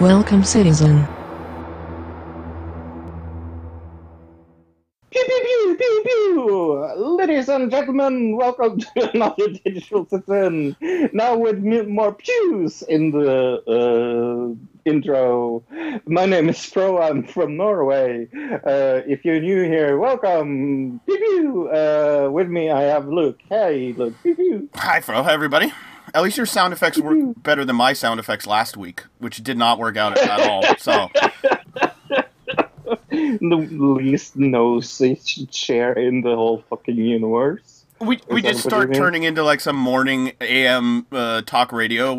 Welcome, citizen. Pew, pew, pew, pew, pew. Ladies and gentlemen, welcome to another Digital Citizen. Now with more pews in the uh, intro. My name is Fro, I'm from Norway. Uh, if you're new here, welcome. Pew, pew. Uh, with me, I have Luke. Hey, Luke. Pew, pew. Hi, Fro. Hi, everybody. At least your sound effects work better than my sound effects last week, which did not work out at all. So, The least nosy chair in the whole fucking universe. we, we Is that did what start turning into like some morning AM uh, talk radio.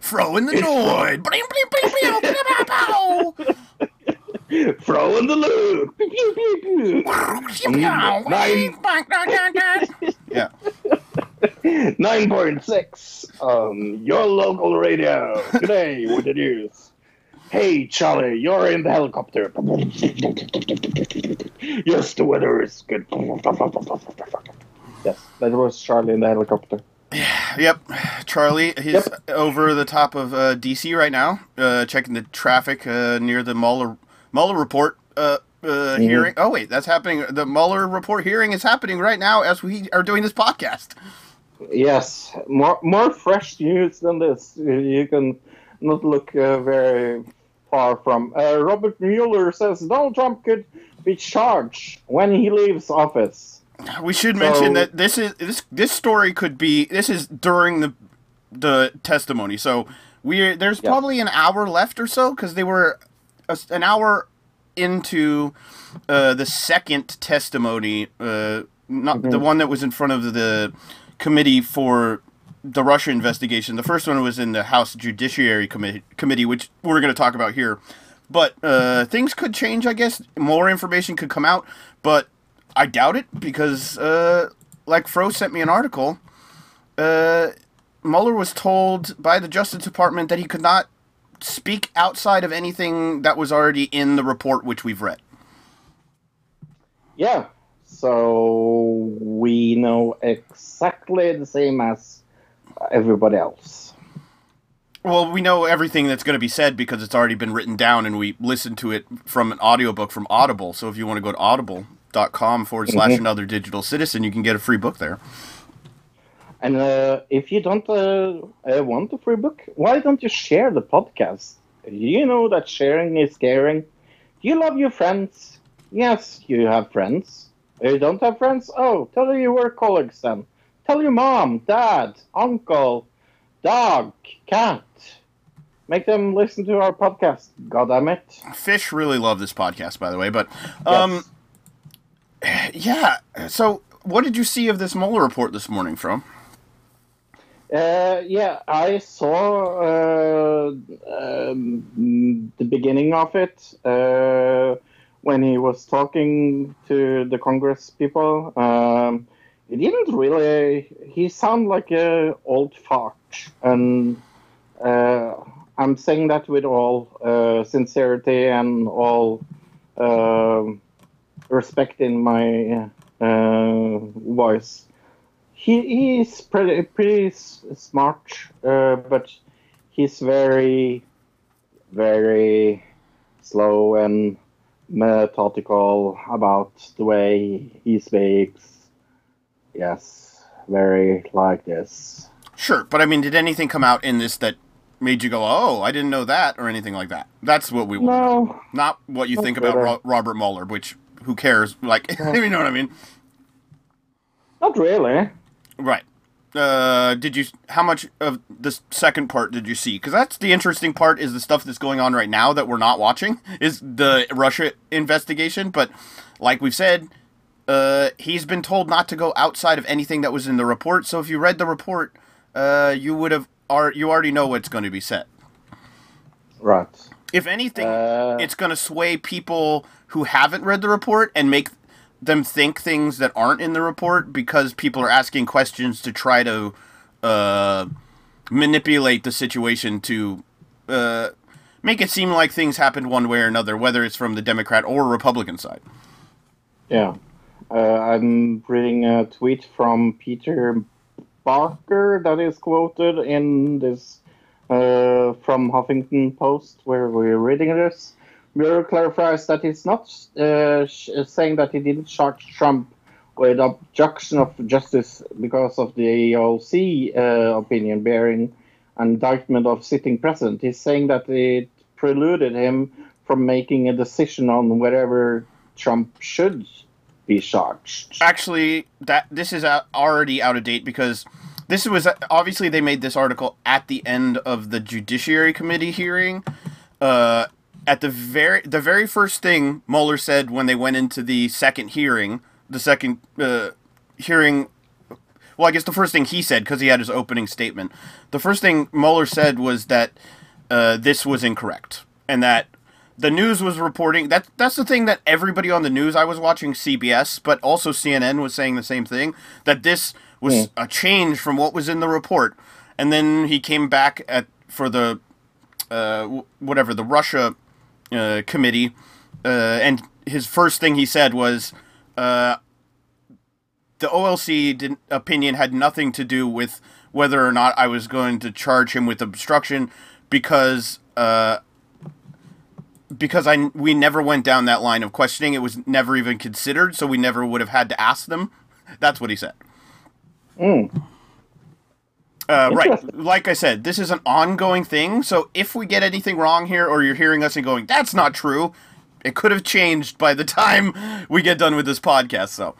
Fro in the Noid. Bling, bling, bling, bling, bling, bling, bling, Throw in the loot. Pew, pew, pew, pew. Yeah. 9.6 on your local radio. Today with the news. Hey, Charlie, you're in the helicopter. yes, the weather is good. Yes, that was Charlie in the helicopter. Yep, Charlie. He's Yep. over the top of uh, DC right now, uh, checking the traffic uh, near the Mueller Mueller report uh, uh, hearing. Oh wait, that's happening. The Mueller report hearing is happening right now as we are doing this podcast. Yes, more more fresh news than this. You can not look uh, very far from. Uh, Robert Mueller says Donald Trump could be charged when he leaves office. We should mention So- that this is this this story could be this is during the the testimony. So we there's Yeah. probably an hour left or so because they were an hour into uh, the second testimony, uh, not the one that was in front of the committee for the Russia investigation. The first one was in the House Judiciary Committee, committee which we're going to talk about here. But uh, things could change, I guess. More information could come out, but I doubt it because, uh, like Fro sent me an article, uh, Mueller was told by the Justice Department that he could not speak outside of anything that was already in the report which we've read. Yeah, so we know exactly the same as everybody else. Well, we know everything that's going to be said because it's already been written down and we listened to it from an audiobook from Audible. So if you want to go to audible.com forward slash Mhm. another digital citizen, you can get a free book there. And uh, if you don't uh, uh, want a free book, why don't you share the podcast? You know that sharing is caring. You love your friends? Yes, you have friends. You don't have friends? Oh, tell your work colleagues then. Tell your mom, dad, uncle, dog, cat. Make them listen to our podcast. God damn it. Fish really love this podcast, by the way. But, um, yeah. So what did you see of this Mueller report this morning, from? Uh, yeah, I saw uh, um, the beginning of it uh, when he was talking to the Congress people. Um, he didn't really. He sounded like a old fart, and uh, I'm saying that with all uh, sincerity and all um respect in my uh, voice he he's pretty pretty s- smart, uh, but he's very very slow and methodical about the way he speaks. Yes, very like this. Sure, but I mean, did anything come out in this that made you go, "Oh, I didn't know that," or anything like that? That's what we want. No, Not what you think about. Ro- Robert Mueller, which who cares? Like, you know what I mean? not really. Right. Uh, did you? How much of the second part did you see? Because that's the interesting part. Is the stuff that's going on right now that we're not watching is the Russia investigation. But like we've said, uh, he's been told not to go outside of anything that was in the report. So if you read the report, uh, you would have. are you already know what's going to be said. Right. If anything, Uh, it's going to sway people who haven't read the report and make them think things that aren't in the report because people are asking questions to try to uh, manipulate the situation to uh, make it seem like things happened one way or another, whether it's from the Democrat or Republican side. Yeah. Uh, I'm reading a tweet from Peter Baker that is quoted in this uh, from Huffington Post, where we're reading this. Mueller clarifies that he's not uh, saying that he didn't charge Trump with obstruction of justice because of the OLC uh, opinion bearing indictment of sitting president. He's saying that it preluded him from making a decision on whether Trump should be charged. Actually, that this is already out of date because this was obviously they made this article at the end of the Judiciary Committee hearing. Uh, at the very the very first thing Mueller said when they went into the second hearing, the second uh, hearing. Well, I guess the first thing he said because he had his opening statement. The first thing Mueller said was that uh, this was incorrect and that the news was reporting that that's the thing that everybody on the news I was watching CBS but also CNN was saying the same thing that this was a change from what was in the report and then he came back at for the uh, whatever the Russia uh, committee uh, and his first thing he said was uh, the OLC opinion had nothing to do with whether or not I was going to charge him with obstruction because uh, because I we never went down that line of questioning. It was never even considered, so we never would have had to ask them. That's what he said. Mm. Uh, right, like I said, this is an ongoing thing. So if we get anything wrong here, or you're hearing us and going, "That's not true," it could have changed by the time we get done with this podcast. So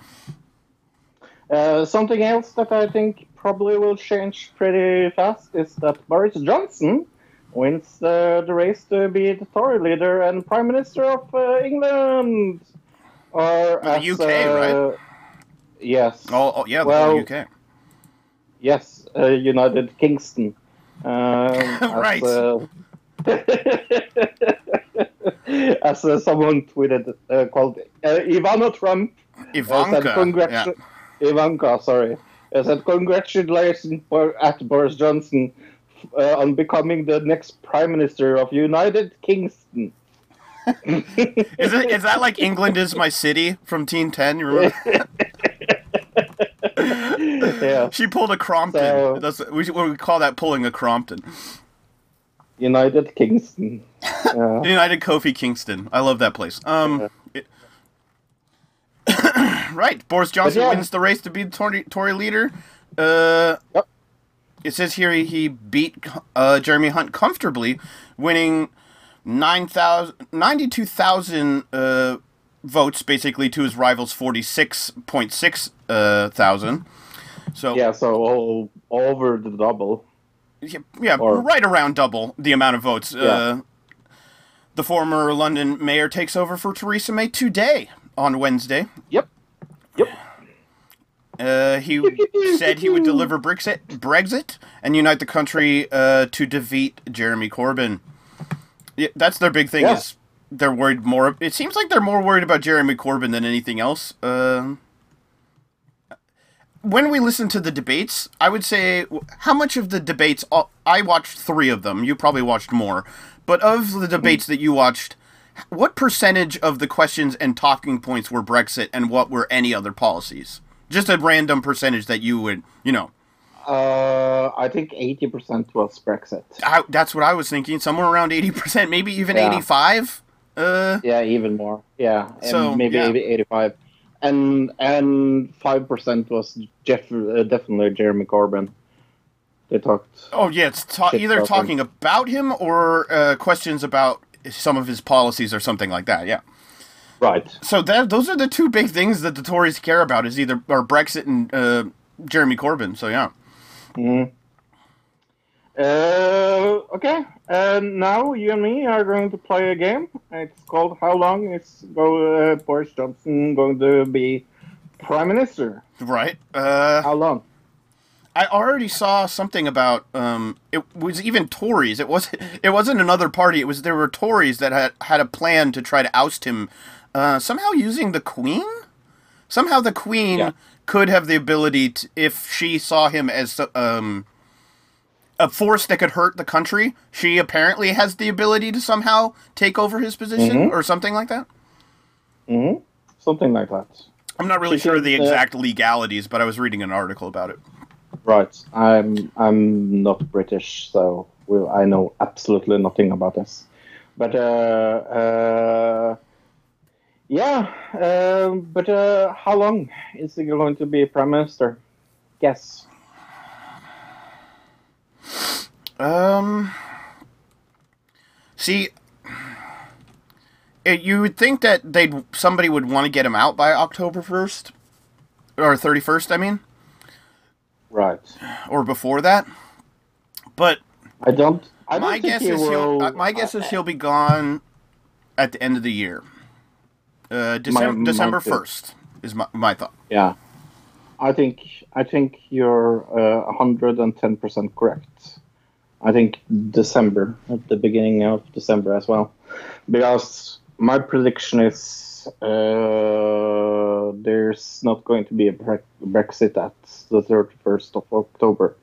Uh, something else that I think probably will change pretty fast is that Boris Johnson wins the, the race to be the Tory leader and Prime Minister of uh, England. Or the as, UK, uh, right? Yes. oh, oh yeah, the Well- UK. Yes, uh, United Kingston. As, Right. uh, as uh, someone tweeted, uh, called uh, Ivana Trump uh, said Ivanka. Yeah. Ivanka, sorry. Uh, said congratulations at Boris Johnson uh, on becoming the next Prime Minister of United Kingston. Is it is that like England is my city from Team Ten? You remember? yeah, she pulled a Crompton. So- That's we what we call that pulling a Crompton. United Kingston. Yeah. United Kofi Kingston. I love that place. Um, it- right. Boris Johnson yeah. wins the race to be the Tory, Tory leader. Uh, Yep. It says here he, he beat uh, Jeremy Hunt comfortably, winning 9,000 92,000 uh, votes, basically, to his rival's 46.6 uh, thousand. So, yeah, so all over the double. yeah, yeah, Or- right around double the amount of votes. Uh, the former London mayor takes over for Theresa May today on Wednesday. Yep. Yep. Uh, he said he would deliver Brexit, Brexit and unite the country uh, to defeat Jeremy Corbyn. Yeah, that's their big thing. Yeah. Is they're worried more? It seems like they're more worried about Jeremy Corbyn than anything else. Um when we listen to the debates, I would say how much of the debates uh, I watched three of them. You probably watched more, but of the debates that you watched, what percentage of the questions and talking points were Brexit, and what were any other policies? Just a random percentage that you would, you know. Uh, I think 80% was Brexit. I, that's what I was thinking. Somewhere around eighty percent, maybe even Yeah. eighty-five. Uh, Yeah, even more. Yeah, and So, maybe yeah. 80, 85. and and five percent was Jeff, uh, definitely Jeremy Corbyn. They talked. Oh yeah, it's ta- either about him. talking about him or uh, questions about some of his policies or something like that. Yeah. Right. So that those are the two big things that the Tories care about is either or Brexit and uh, Jeremy Corbyn. So yeah. Mhm. Uh, okay. Uh, now you and me are going to play a game. It's called How long is go, uh, Boris Johnson going to be prime minister? Right. Uh, How long? I already saw something about um, it was even Tories. It was it wasn't another party. It was there were Tories that had had a plan to try to oust him, uh, somehow using the Queen. Somehow the Queen Yeah. could have the ability to, if she saw him as um, a force that could hurt the country. She apparently has the ability to somehow take over his position Mhm. or something like that. hmm Something like that. I'm not really She sure of the could, uh, exact legalities, but I was reading an article about it. Right. I'm I'm not British, so well, I know absolutely nothing about this. But uh, uh, yeah. Um, but uh, how long is he going to be prime minister? Guess. Um. See, it, you would think that they'd somebody would want to get him out by October first or thirty first. I mean, Right. or before that. But I don't. I don't my guess is he'll. Uh, my guess is he'll be gone at the end of the year. Uh, December my December first is my my thought. Yeah. I think I think you're uh, hundred and ten percent correct. I think December at the beginning of December as well, because my prediction is uh, there's not going to be a bre- Brexit at the thirty first of October.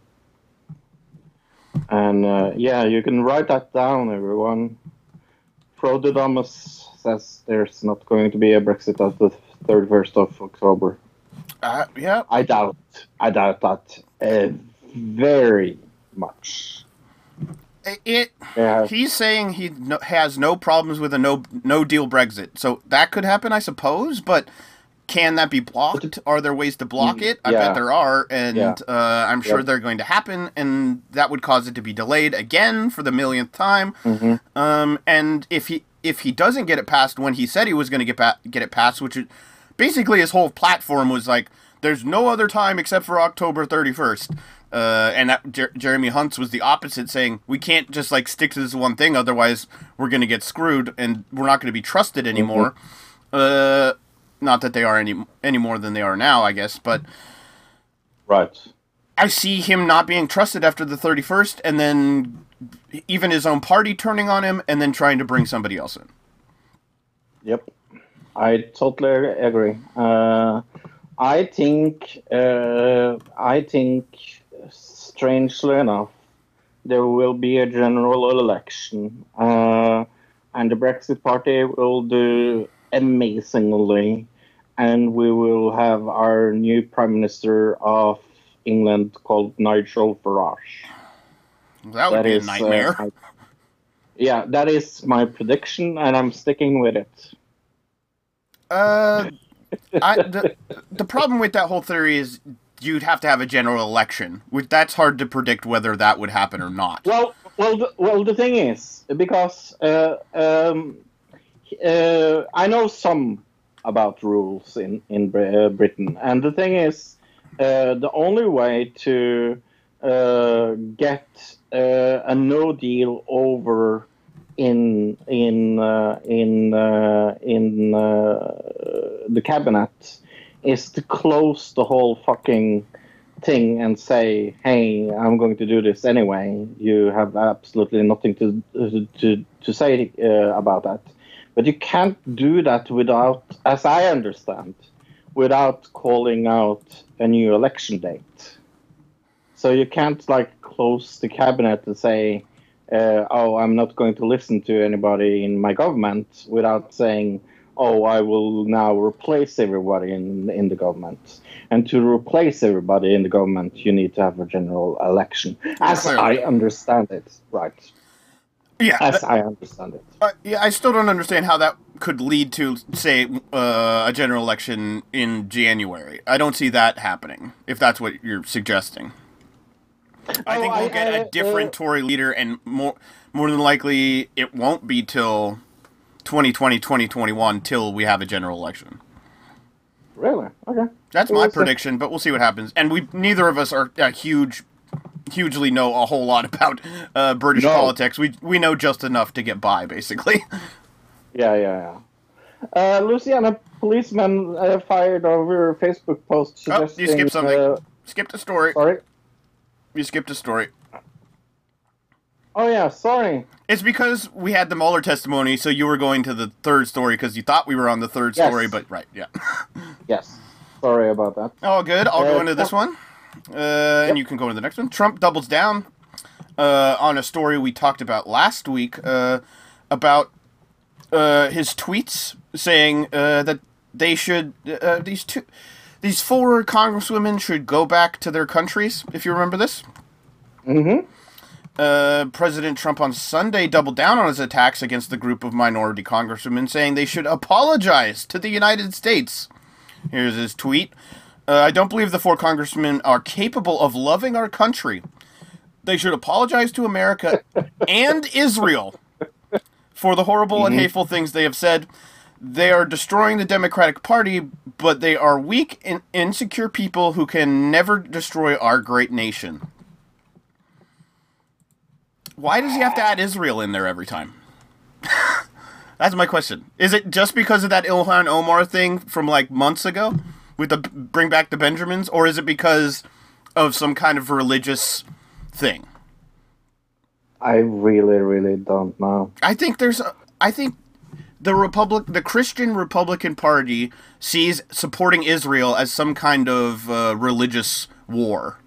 And uh, yeah, you can write that down, everyone. Frododamus says there's not going to be a Brexit at the 31st of October. Uh, yeah, I doubt. I doubt that uh, very much. It. Yeah. He's saying he no, has no problems with a no no deal Brexit, so that could happen, I suppose. But can that be blocked? Are there ways to block it? I yeah. bet there are, and Yeah. uh, I'm sure Yep. they're going to happen, and that would cause it to be delayed again for the millionth time. hmm Um, and if he if he doesn't get it passed when he said he was going to get pa- get it passed, which is, basically his whole platform was like, "There's no other time except for October 31st." Uh, and that Jer- Jeremy Hunt's was the opposite, saying we can't just like stick to this one thing, otherwise we're going to get screwed and we're not going to be trusted anymore. Uh, not that they are any any more than they are now, I guess, but Right. I see him not being trusted after the 31st, and then even his own party turning on him, and then trying to bring somebody else in. Yep. I totally agree. Uh, I think. Uh, I think. Strangely enough, there will be a general election, uh, and the Brexit Party will do amazingly, and we will have our new Prime Minister of England called Nigel Farage. That would That be is, a uh, nightmare. I- yeah, that is my prediction, and I'm sticking with it. Uh, I, the, the problem with that whole theory is you'd have to have a general election, which that's hard to predict whether that would happen or not. Well, well, the, well. The thing is, because uh, um, uh, I know some about rules in in uh, Britain, and the thing is, uh, the only way to uh, get a no deal over in in in in the cabinet is to close the whole fucking thing and say, "Hey, I'm going to do this anyway." You have absolutely nothing to to to say uh, about that, but you can't do that without, as I understand, without calling out a new election date. So you can't like close the cabinet and say, uh, "Oh, I'm not going to listen to anybody in my government," without saying, "Oh, I will now replace everybody in in the government." And to replace everybody in the government, you need to have a general election, as Clearly. I understand it. Right. Yeah, as that- I understand it. uh, yeah. I still don't understand how that could lead to, say, uh, a general election in January. I don't see that happening. If that's what you're suggesting, I Oh, think we'll I- get I- a different uh, Tory leader, and more more than likely, it won't be till 2020, 2021 till we have a general election. Really? Okay. That's my prediction, but we'll see what happens. And we neither of us are uh, huge, hugely know a whole lot about uh, British No. politics. We we know just enough to get by, basically. Yeah, yeah, yeah. Uh, Louisiana policeman uh, fired over Facebook post Oh, you skipped something. Uh, Skipped a story. sorry. You skipped a story. Oh yeah, sorry. It's because we had the Mueller testimony, so you were going to the third story because you thought we were on the third Yes. story, but right, yeah. Yes. Sorry about that. Oh, good. I'll go Uh, into this one, uh, and you can go into the next one. Trump doubles down uh, on a story we talked about last week uh, about uh, his tweets saying uh, that they should uh, these two these four congresswomen should go back to their countries. If you remember this. Mm-hmm. Uh, President Trump on Sunday doubled down on his attacks against the group of minority congresswomen, saying they should apologize to the United States. Here's his tweet. Uh, I don't believe the four congressmen are capable of loving our country. They should apologize to America and Israel for the horrible and hateful things they have said. They are destroying the Democratic Party, but they are weak and insecure people who can never destroy our great nation. Why does he have to add Israel in there every time? That's my question. Is it just because of that Ilhan Omar thing from like months ago with the bring back the Benjamins, or is it because of some kind of religious thing? I really, really don't know. I think there's a, I think the Republic the Christian Republican Party sees supporting Israel as some kind of uh, religious war.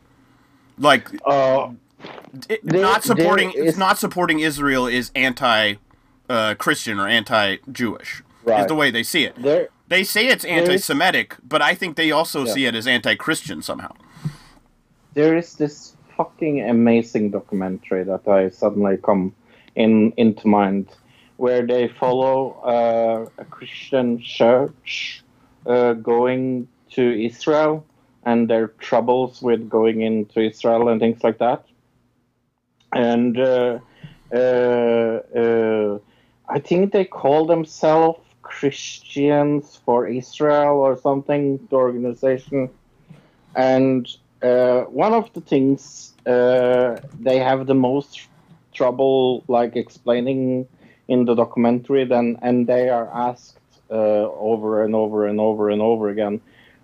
Like Uh, it, There- not supporting is- not supporting Israel is anti uh, Christian or anti Jewish. Is the way they see it. there, They say it's anti Semitic, but I think they also Yeah. see it as anti Christian somehow. there is this fucking amazing documentary that I suddenly come in into mind, where they follow uh, a Christian church uh, going to Israel and their troubles with going into Israel and things like that. And uh, uh, uh, I think they call themselves Christians for Israel or something, the organization. And uh, one of the things uh, they have the most trouble like explaining in the documentary then and they are asked uh, over and over and over and over again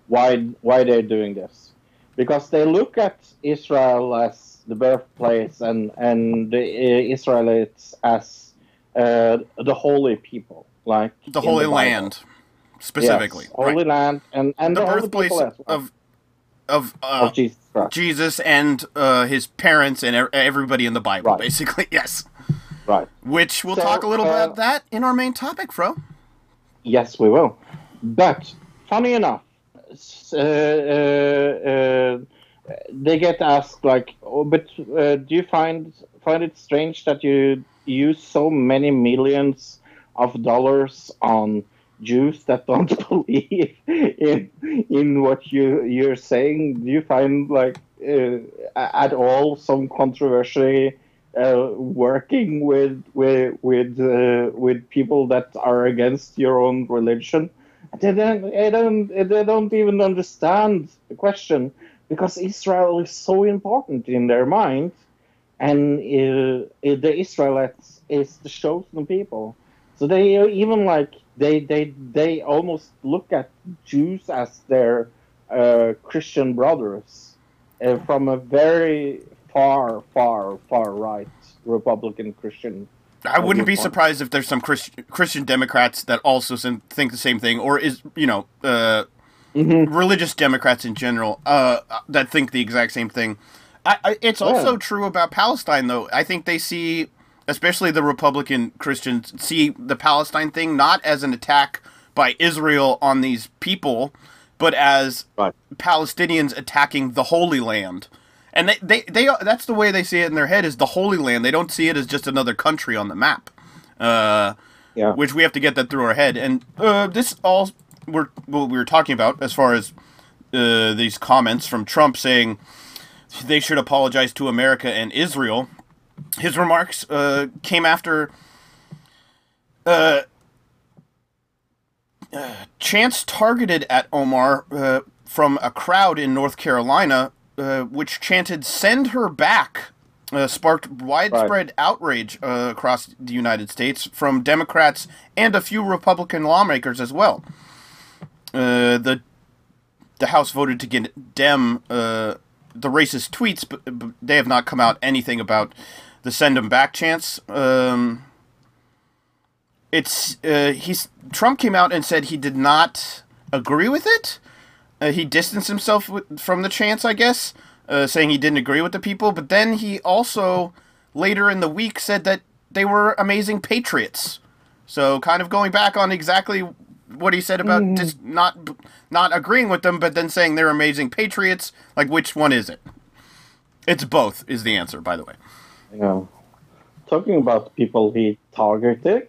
why why they're doing this because they look at Israel as the birthplace and and the uh, Israelites as uh, the holy people like The Holy Bible. Land, specifically. yes, holy right. land and and The the, birthplace well, of of, uh, of Jesus Jesus and uh, his parents and everybody in the Bible, Right. basically. Yes. right. Which we'll So, talk a little uh, about that in our main topic, Fro. Yes, we will. But funny enough, uh, uh, uh, they get asked like, oh, "But uh, do you find find it strange that you use so many millions of dollars on Jews that don't believe in in what you you're saying? Do you find like uh, at all some controversy?" uh, working with with with uh, with people that are against your own religion. They don't, they don't they don't even understand the question because Israel is so important in their mind, and uh, the Israelites is the chosen people. So they even like they they they almost look at Jews as their uh, Christian brothers uh, from a very far, far, far right Republican Christian. I wouldn't be surprised if there's some Christ- Christian Democrats that also think the same thing, or is you know uh, Mm-hmm. religious Democrats in general uh, that think the exact same thing. I, I, it's also true about Palestine, though. I think they see, especially the Republican Christians, see the Palestine thing not as an attack by Israel on these people, but as Right. Palestinians attacking the Holy Land. And they, they, they that's the way they see it in their head is the Holy Land. They don't see it as just another country on the map. Uh, Yeah. which we have to get that through our head. And uh, this all we're what we were talking about as far as uh, these comments from Trump saying they should apologize to America and Israel. His remarks uh, came after uh, uh, chants targeted at Omar uh, from a crowd in North Carolina, uh, which chanted "Send her back." Uh, sparked widespread outrage uh, across the United States from Democrats and a few Republican lawmakers as well. Uh, the the House voted to condemn uh, the racist tweets, but, but they have not come out anything about the send them back chance. Um, it's uh, he's Trump came out and said he did not agree with it. Uh, he distanced himself from the chance, I guess, uh, saying he didn't agree with the people. But then he also later in the week said that they were amazing patriots. So kind of going back on exactly what he said about just not not agreeing with them, but then saying they're amazing patriots. Like which one is it? It's both. Is the answer, by the way. Yeah. Talking about people he targeted.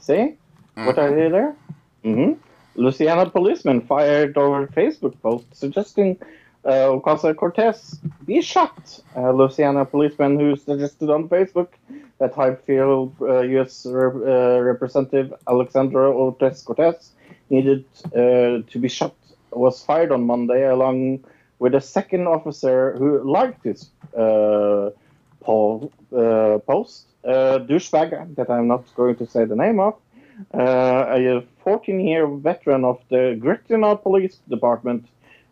See? What I did there? Mm-hmm. Louisiana policeman fired over Facebook post suggesting uh, Ocasio Cortez be shot. Uh, Louisiana policeman who suggested on Facebook that Highfield uh, U.S. Rep- uh, Representative Alexandra Cortez Cortez needed to be shot was fired on Monday along with a second officer who liked his poll, post. Douchebag that I'm not going to say the name of. A 14 year veteran of the Gretna Police Department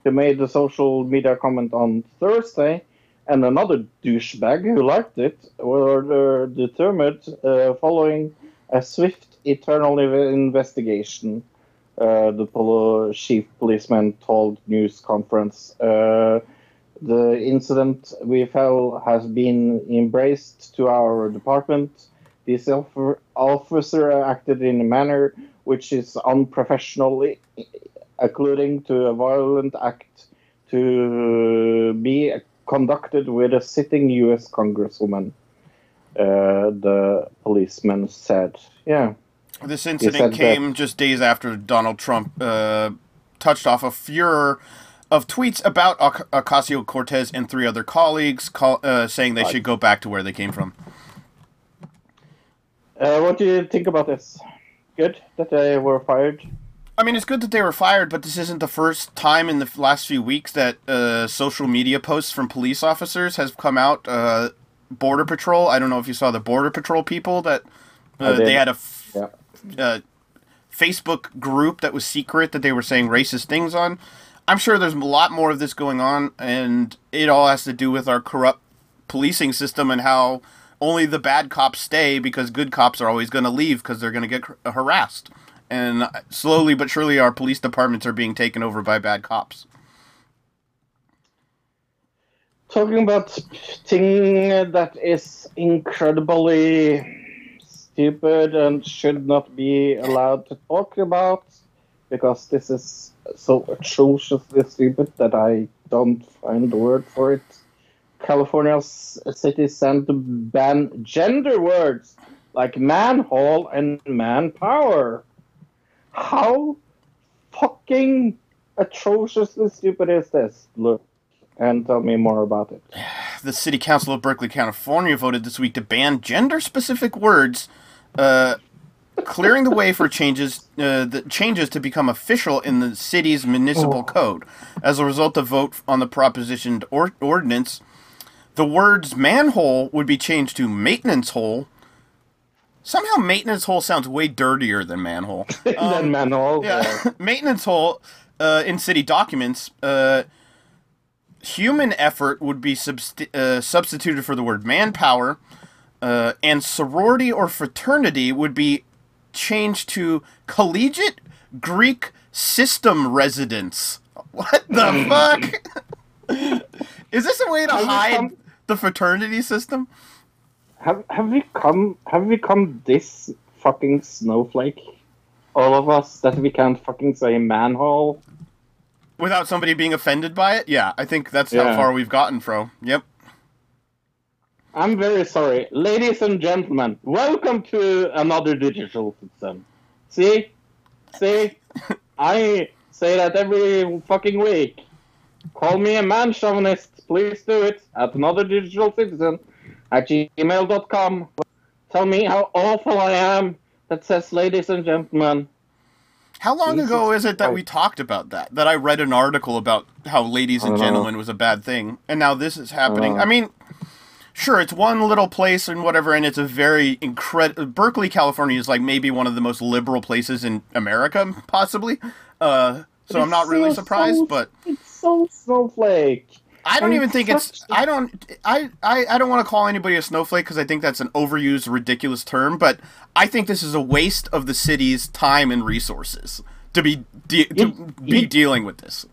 who made a social media comment on Thursday, and another douchebag who liked it were uh, determined uh, following a swift eternal investigation. Uh, the pol- chief policeman told news conference. Uh, the incident we felt has been embraced to our department. This officer acted in a manner which is unprofessional, including to a violent act to be conducted with a sitting U.S. congresswoman. Uh, the policeman said, "Yeah, This incident that- came just days after Donald Trump uh, touched off a furor of tweets about Oc- Ocasio Cortez and three other colleagues, call, uh, saying they should go back to where they came from. uh, what do you think about this? Good that they were fired." I mean, it's good that they were fired, but this isn't the first time in the last few weeks that uh, social media posts from police officers has come out. Uh, Border Patrol. I don't know if you saw the Border Patrol people that uh, they had a f- Yeah. uh, Facebook group that was secret that they were saying racist things on. I'm sure there's a lot more of this going on, and it all has to do with our corrupt policing system and how only the bad cops stay because good cops are always going to leave because they're going to get har- harassed. And slowly but surely, our police departments are being taken over by bad cops. talking about thing that is incredibly stupid and should not be allowed to talk about because this is so atrociously stupid that I don't find the word for it. California's cities sent to ban gender words like manhole and manpower. How fucking atrociously stupid is this? Look and tell me more about it. the City Council of Berkeley, California voted this week to ban gender specific words, uh, clearing the way for changes uh, the changes to become official in the city's municipal code. As a result of vote on the propositioned or- ordinance, the words manhole would be changed to maintenance hole. Somehow, maintenance hole sounds way dirtier than manhole. then manhole. Yeah, maintenance hole uh, in city documents. Uh, human effort would be substi- uh, substituted for the word manpower, uh, and sorority or fraternity would be changed to collegiate Greek system residence. What the fuck? Is this a way to hide the fraternity system? Have have we come have we come this fucking snowflake? All of us that we can't fucking say manhole. Without somebody being offended by it? Yeah, I think that's how far we've gotten, Fro. Yep. I'm very sorry. Ladies and gentlemen, welcome to another digital citizen. See? See? I say that every fucking week. Call me a man chauvinist. Please do it at another digital citizen at gmail.com. Tell me how awful I am. That says, ladies and gentlemen. How long Jesus ago is it that we talked about that? That I read an article about how ladies and I know. gentlemen was a bad thing, and now this is happening. know. I mean, sure, it's one little place and whatever, and it's a very incredible. Berkeley, California is like maybe one of the most liberal places in America, possibly. Uh, so I'm not It's really so- surprised, so- but It's so snowflake. I don't even think it's. I don't. I. I, I don't want to call anybody a snowflake because I think that's an overused, ridiculous term. But I think this is a waste of the city's time and resources to be de- to You- be you- dealing with this.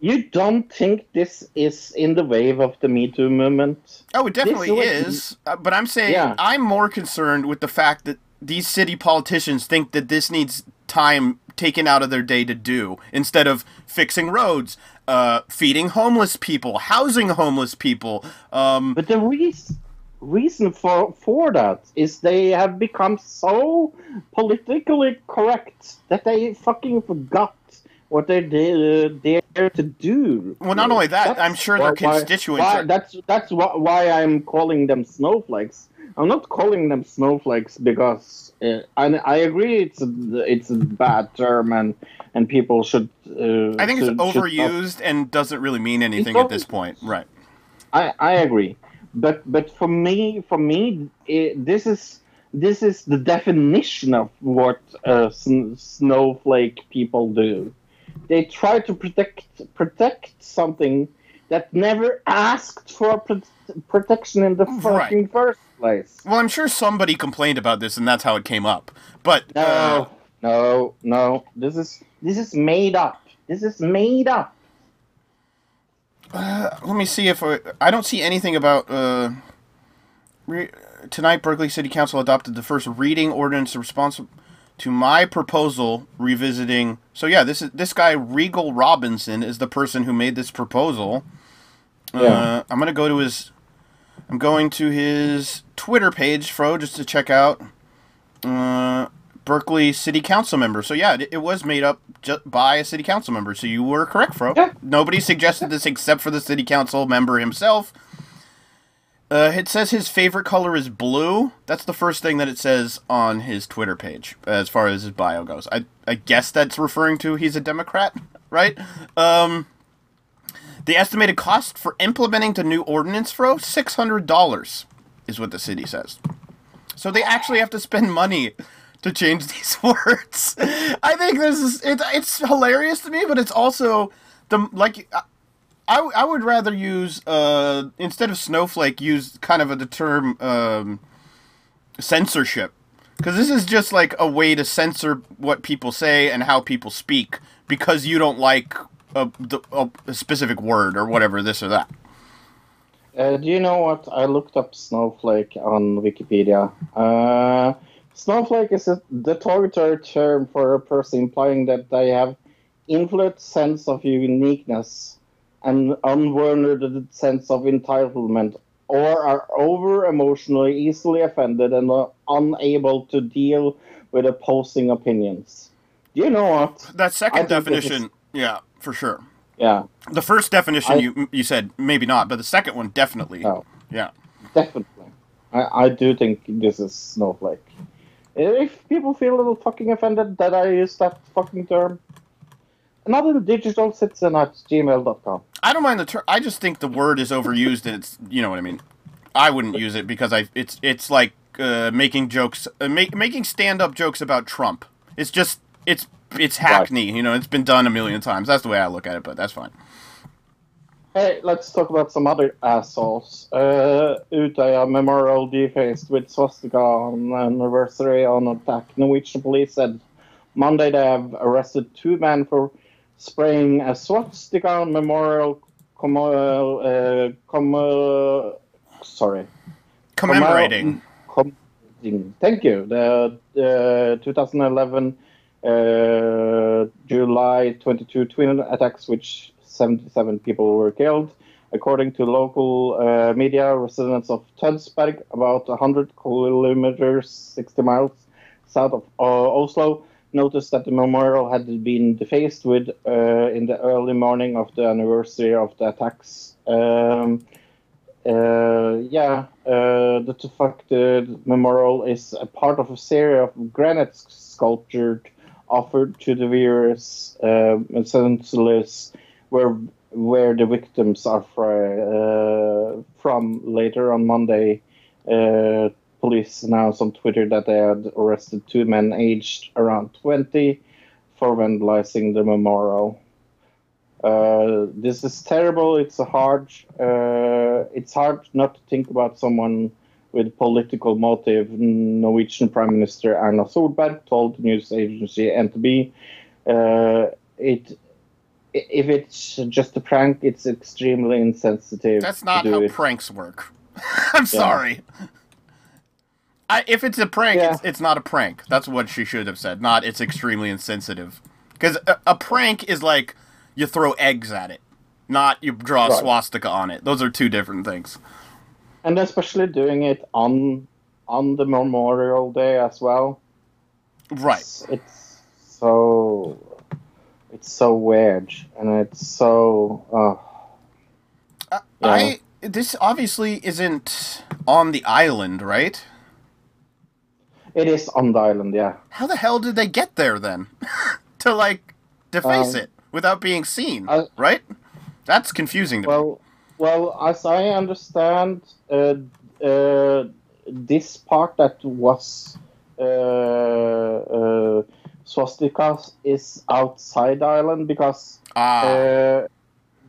You don't think this is in the wave of the Me Too movement? Oh, it definitely This is. Uh, but I'm saying Yeah. I'm more concerned with the fact that these city politicians think that this needs time taken out of their day to do instead of fixing roads, uh, feeding homeless people, housing homeless people. Um, But the reason reason for for that is they have become so politically correct that they fucking forgot what they did there to do. Well, not only that, I'm sure their why- constituents why- are- that's that's wh- why I'm calling them snowflakes. I'm not calling them snowflakes because uh, I, I agree it's a, it's a bad term and and people should. Uh, I think it's should- not- overused and doesn't really mean anything at this point. Right. I, I agree, but but for me for me it, this is this is the definition of what uh, sn- snowflake people do. They try to protect protect something that never asked for pro- protection in the Right. fucking first place. Well, I'm sure somebody complained about this, and that's how it came up. But No, uh, no, no. This is this is made up. This is made up. let me see if I, I don't see anything about uh, re, tonight. Berkeley City Council adopted the first reading ordinance responsible to my proposal revisiting. So yeah, this is this guy Rigel Robinson is the person who made this proposal. Uh, Yeah. I'm gonna go to his. I'm going to his Twitter page, Fro, just to check out uh, Berkeley City Council member. So yeah, it, it was made up ju- by a City Council member. So you were correct, Fro. Yeah. Nobody suggested this except for the City Council member himself. Uh, it says his favorite color is blue. That's the first thing that it says on his Twitter page, as far as his bio goes. I I guess that's referring to he's a Democrat, right? Um, the estimated cost for implementing the new ordinance, Fro, six hundred dollars, is what the city says. So they actually have to spend money to change these words. I think this is it, it's hilarious to me, but it's also the like. I, I, would rather use uh, instead of snowflake use kind of a, the term um, censorship because this is just like a way to censor what people say and how people speak because you don't like a, a, a specific word or whatever this or that. Uh, do you know what? I looked up snowflake on Wikipedia. Uh, snowflake is a derogatory term for a person implying that they have infinite sense of uniqueness and unwarranted sense of entitlement, or are over emotionally easily offended and are unable to deal with opposing opinions. Do you know what? That second I think this definition, yeah, for sure. Yeah, The first definition I- you you said maybe not, but the second one definitely. No. Yeah. Definitely. I, I do think this is snowflake. If people feel a little fucking offended that I use that fucking term, another digital citizen at gmail.com. I don't mind the term. I just think the word is overused, and it's you know what I mean. I wouldn't use it because I it's it's like uh, making jokes, uh, make, making stand up jokes about Trump. It's just it's it's hackney. You know, it's been done a million times. That's the way I look at it, but that's fine. Hey, let's talk about some other assholes. Uh, Utøya Memorial defaced with swastika on anniversary on attack. Norwegian police said Monday they have arrested two men for spraying a swastika on memorial. Com- uh, com- uh, sorry. Commemorating. Com- Thank you. The, the 2011 uh, July 22 twin attacks, which 77 people were killed. According to local uh, media, residents of Tønsberg, about 100 kilometers, 60 miles south of uh, Oslo, noticed that the memorial had been defaced with uh, in the early morning of the anniversary of the attacks. Um, uh, yeah, the Tufakted Memorial is a part of a series of granite sculptures offered to the viewers, uh, senseless, where where the victims are fr- uh, from. Later on Monday, uh, police announced on Twitter that they had arrested two men aged around 20 for vandalizing the memorial. Uh, this is terrible. It's a hard. Uh, it's hard not to think about someone with political motive. Norwegian Prime Minister Erna Solberg told the news agency NTB. Uh, it if it's just a prank, it's extremely insensitive. That's not how it. pranks work. I'm sorry. I, if it's a prank, Yeah. it's, it's not a prank. That's what she should have said. Not it's extremely insensitive. Because a, a prank is like you throw eggs at it, not you draw a Right. swastika on it. Those are two different things. And especially doing it on on the Memorial Day as well. Right. It's, it's so it's so weird, and it's so. Uh, Uh, Yeah. I this obviously isn't on the island, right? it is on the island, yeah. How the hell did they get there then? to like deface Um, it without being seen, I- right? That's confusing to me. Well, as I understand, uh, uh, this part that was uh, uh, swastikas is outside the island because Ah, uh,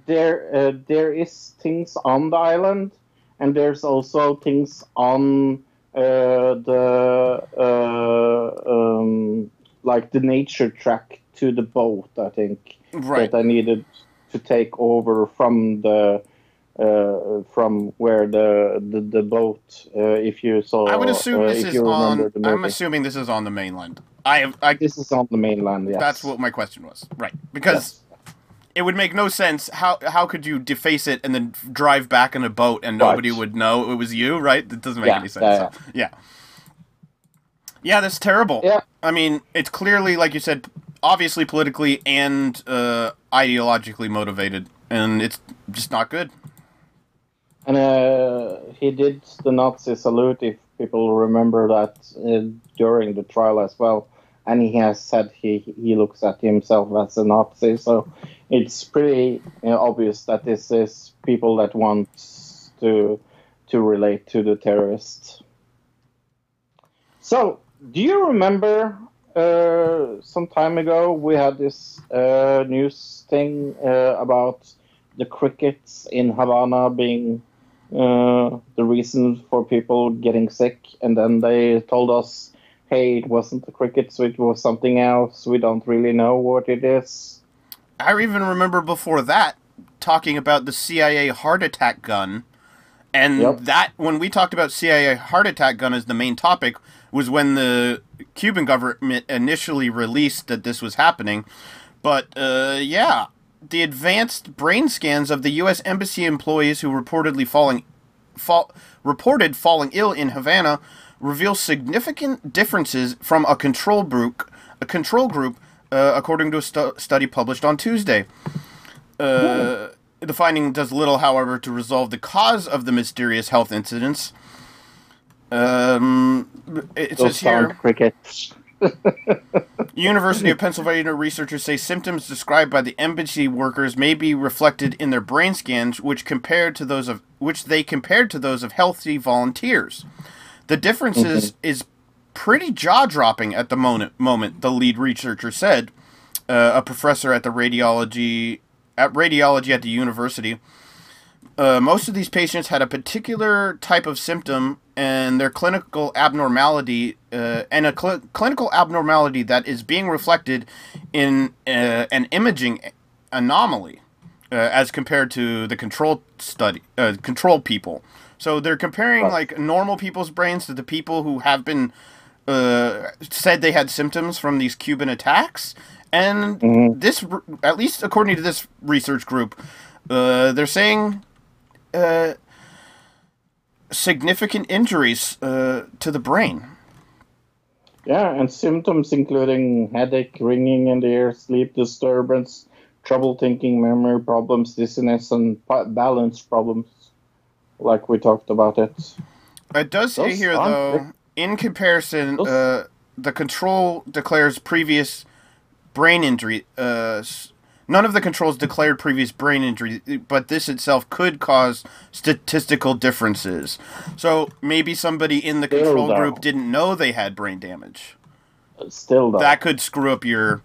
there uh, there is things on the island, and there's also things on uh, the uh, um, like the nature track to the boat. I think right. that I needed to take over from the uh, from where the the, the boat. Uh, if you saw, I would assume uh, this is on. the I'm assuming this is on the mainland. I have. I. this is on the mainland. Yes, That's what my question was. Right. Because Yes. it would make no sense. How how could you deface it and then drive back in a boat and Right. nobody would know it was you? Right. That doesn't make Yeah, any sense. yeah, So, yeah. Yeah, that's terrible. Yeah. I mean, it's clearly, like you said, obviously politically and uh, ideologically motivated, and it's just not good. And uh, he did the Nazi salute, if people remember that, uh, during the trial as well. And he has said he, he looks at himself as a Nazi. So it's pretty you know, obvious that this is people that want to to relate to the terrorists. So, do you remember uh, some time ago we had this uh, news thing uh, about the crickets in Havana being uh, the reason for people getting sick, and then they told us, "Hey, it wasn't the crickets; it was something else. We don't really know what it is." I even remember before that talking about the CIA heart attack gun, and Yep. that when we talked about CIA heart attack gun as the main topic was when the Cuban government initially released that this was happening. But uh, yeah, the advanced brain scans of the U.S. embassy employees who reportedly falling, fall, reported falling ill in Havana reveal significant differences from a control group, a control group, uh, according to a stu- study published on Tuesday. Uh, the finding does little, however, to resolve the cause of the mysterious health incidents. Um, it Those says here. crickets. University of Pennsylvania researchers say symptoms described by the embassy workers may be reflected in their brain scans, which compared to those of which they compared to those of healthy volunteers. The differences is pretty jaw dropping at the moment. Moment the lead researcher said, uh, a professor at the radiology at radiology at the university. Uh, most of these patients had a particular type of symptom and their clinical abnormality uh, and a cl- clinical abnormality that is being reflected in uh, an imaging anomaly uh, as compared to the control study uh, control people so they're comparing Right. like normal people's brains to the people who have been uh, said they had symptoms from these Cuban attacks, and Mhm. this, at least according to this research group, uh, they're saying uh, significant injuries uh, to the brain. Yeah, and symptoms including headache, ringing in the ear, sleep disturbance, trouble thinking, memory problems, dizziness, and balance problems, like we talked about it. It does say Those here, though, pretty- in comparison, uh, the control declares previous brain injury. Uh, s- none of the controls declared previous brain injury, but this itself could cause statistical differences. So maybe somebody in the Still, control though. group didn't know they had brain damage. Still, though. That could screw up your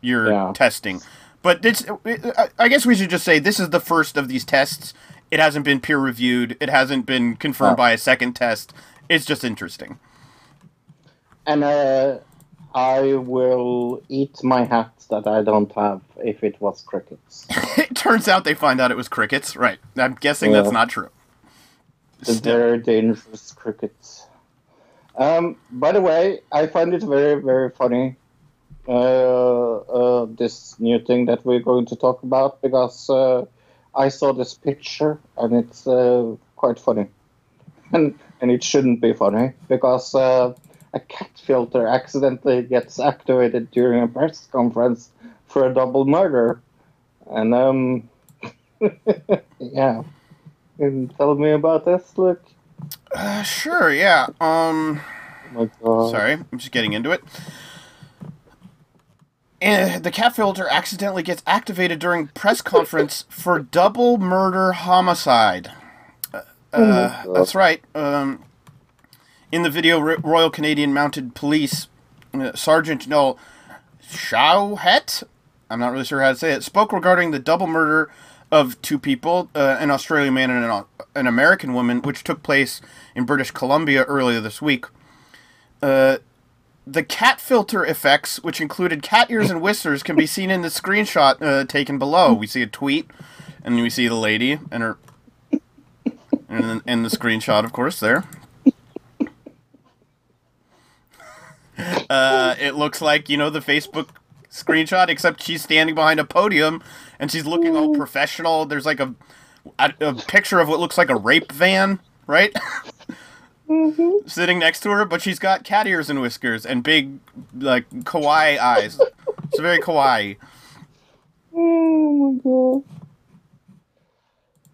your Yeah. testing. But it's, I- guess we should just say this is the first of these tests. It hasn't been peer reviewed. It hasn't been confirmed No. by a second test. It's just interesting. And uh, I will eat my hat that I don't have if it was crickets. It turns out they find out it was crickets. Right. I'm guessing Yeah. that's not true. They're dangerous crickets. Um, by the way, I find it very, very funny. Uh, uh, this new thing that we're going to talk about because uh, I saw this picture and it's uh, quite funny, and and it shouldn't be funny because uh, a cat filter accidentally gets activated during a press conference for a double murder, and um, yeah, can tell me about this, Luke? Uh, sure, yeah. Um, Oh my God. sorry, I'm just getting into it. Eh, the cat filter accidentally gets activated during press conference for double murder homicide. Uh, uh, God. that's right. Um, in the video, Royal Canadian Mounted Police uh, Sergeant Noel Shawhet, I'm not really sure how to say it, spoke regarding the double murder of two people, uh, an Australian man and an, an American woman, which took place in British Columbia earlier this week. Uh, the cat filter effects, which included cat ears and whiskers, can be seen in the screenshot uh, taken below. We see a tweet, and we see the lady and her, and and the screenshot, of course, there. Uh, it looks like you know the Facebook screenshot, except she's standing behind a podium and she's looking all professional. There's like a a, a picture of what looks like a rape van, right? Sitting next to her, but she's got cat ears and whiskers and big, like kawaii eyes. It's very kawaii. Oh my god.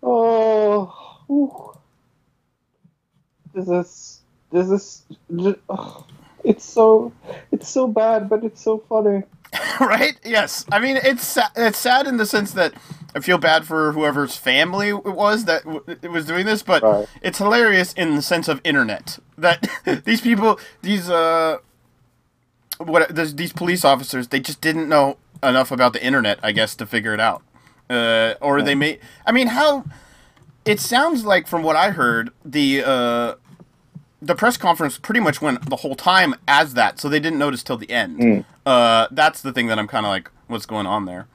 Oh. ooh. This is. This is. ju- ugh. It's so. It's so bad, but it's so funny. right? Yes. I mean, it's it's sad in the sense that I feel bad for whoever's family it was that w- it was doing this, but Right. it's hilarious in the sense of internet that these people, these uh, what there's these police officers, they just didn't know enough about the internet, I guess, to figure it out, uh, or they may. I mean, how? It sounds like from what I heard, the uh, the press conference pretty much went the whole time as that, so they didn't notice till the end. Uh, that's the thing that I'm kind of like, what's going on there?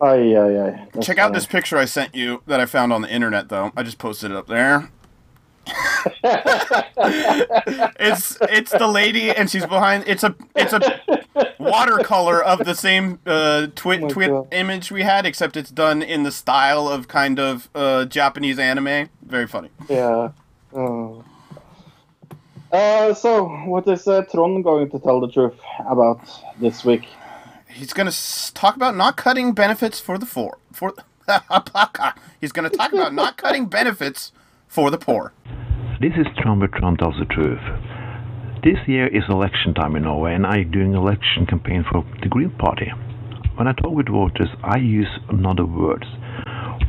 Ay, ay, ay. That's Check out this picture I sent you that I found on the internet, though. I just posted it up there. It's it's the lady, and she's behind. It's a it's a watercolor of the same uh, twit Oh twit God. image we had, except it's done in the style of kind of uh, Japanese anime. Very funny. Yeah. Oh. Uh, so, what is uh, Trond going to tell the truth about this week? He's gonna s- talk about not cutting benefits for the four For he's gonna talk about not cutting benefits for the poor. This is Trond Bertrand tells the truth. This year is election time in Norway, and I'm doing election campaign for the Green Party. When I talk with voters, I use another words.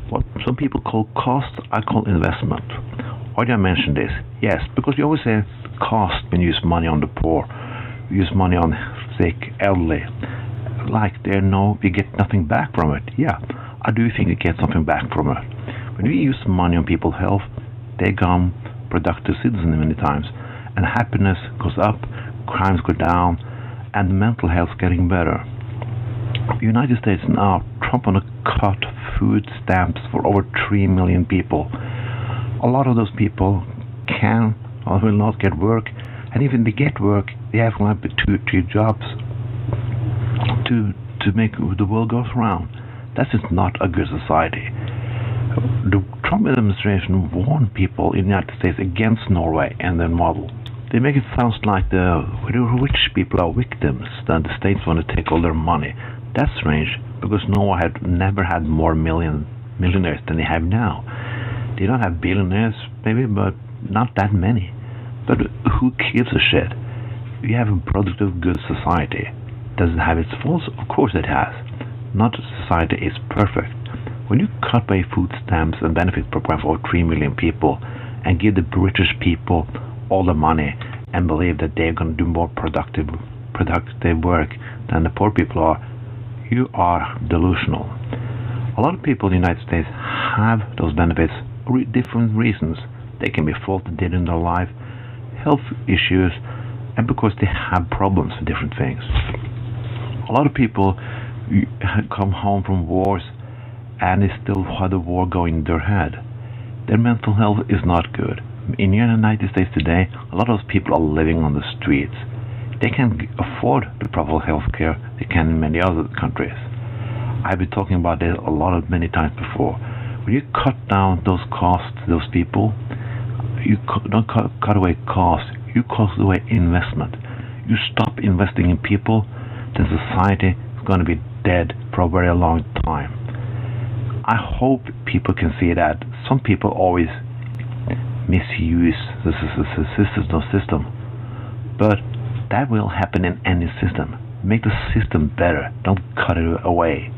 What some people call cost, I call investment. Why do I mention this? Yes, because you always say cost when you use money on the poor, you use money on sick, elderly. Like they know we get nothing back from it. Yeah, I do think we get something back from it. When we use money on people's health, they become productive citizens many times, and happiness goes up, crimes go down, and mental health getting better. The United States now, Trump on to cut food stamps for over 3 million people. A lot of those people can or will not get work. And even they get work, they have like two, three jobs to to make the world go round. That is not a good society. The Trump administration warned people in the United States against Norway and their model. They make it sound like the rich people are victims, that the states want to take all their money. That's strange, because Norway had never had more million millionaires than they have now. They don't have billionaires, maybe, but not that many. But who gives a shit? We have a productive, good society. Does it have its faults? Of course it has. Not society is perfect. When you cut away food stamps and benefit program for 3 million people and give the British people all the money and believe that they're going to do more productive productive work than the poor people are, you are delusional. A lot of people in the United States have those benefits for different reasons. They can be faulted in their life, health issues, and because they have problems with different things. A lot of people come home from wars and they still have the war going in their head. Their mental health is not good. In the United States today, a lot of people are living on the streets. They can afford the proper health care they can in many other countries. I've been talking about this a lot of many times before. When you cut down those costs to those people, you don't cut, cut away costs, you cut away investment. You stop investing in people, then society is going to be dead for a very long time. I hope people can see that some people always misuse the system, system, but that will happen in any system. Make the system better. Don't cut it away.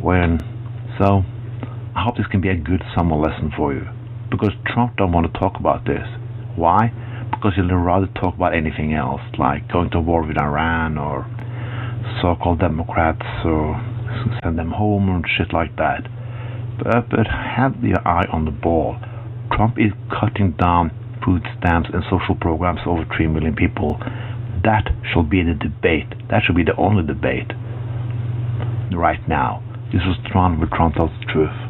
When so, I hope this can be a good summer lesson for you. Because Trump don't want to talk about this. Why? Because he'd rather talk about anything else, like going to war with Iran or so-called Democrats or send them home and shit like that. But, but have your eye on the ball. Trump is cutting down food stamps and social programs over 3 million people. That shall be the debate. That should be the only debate right now. This is Trond with Trond Tells the Truth.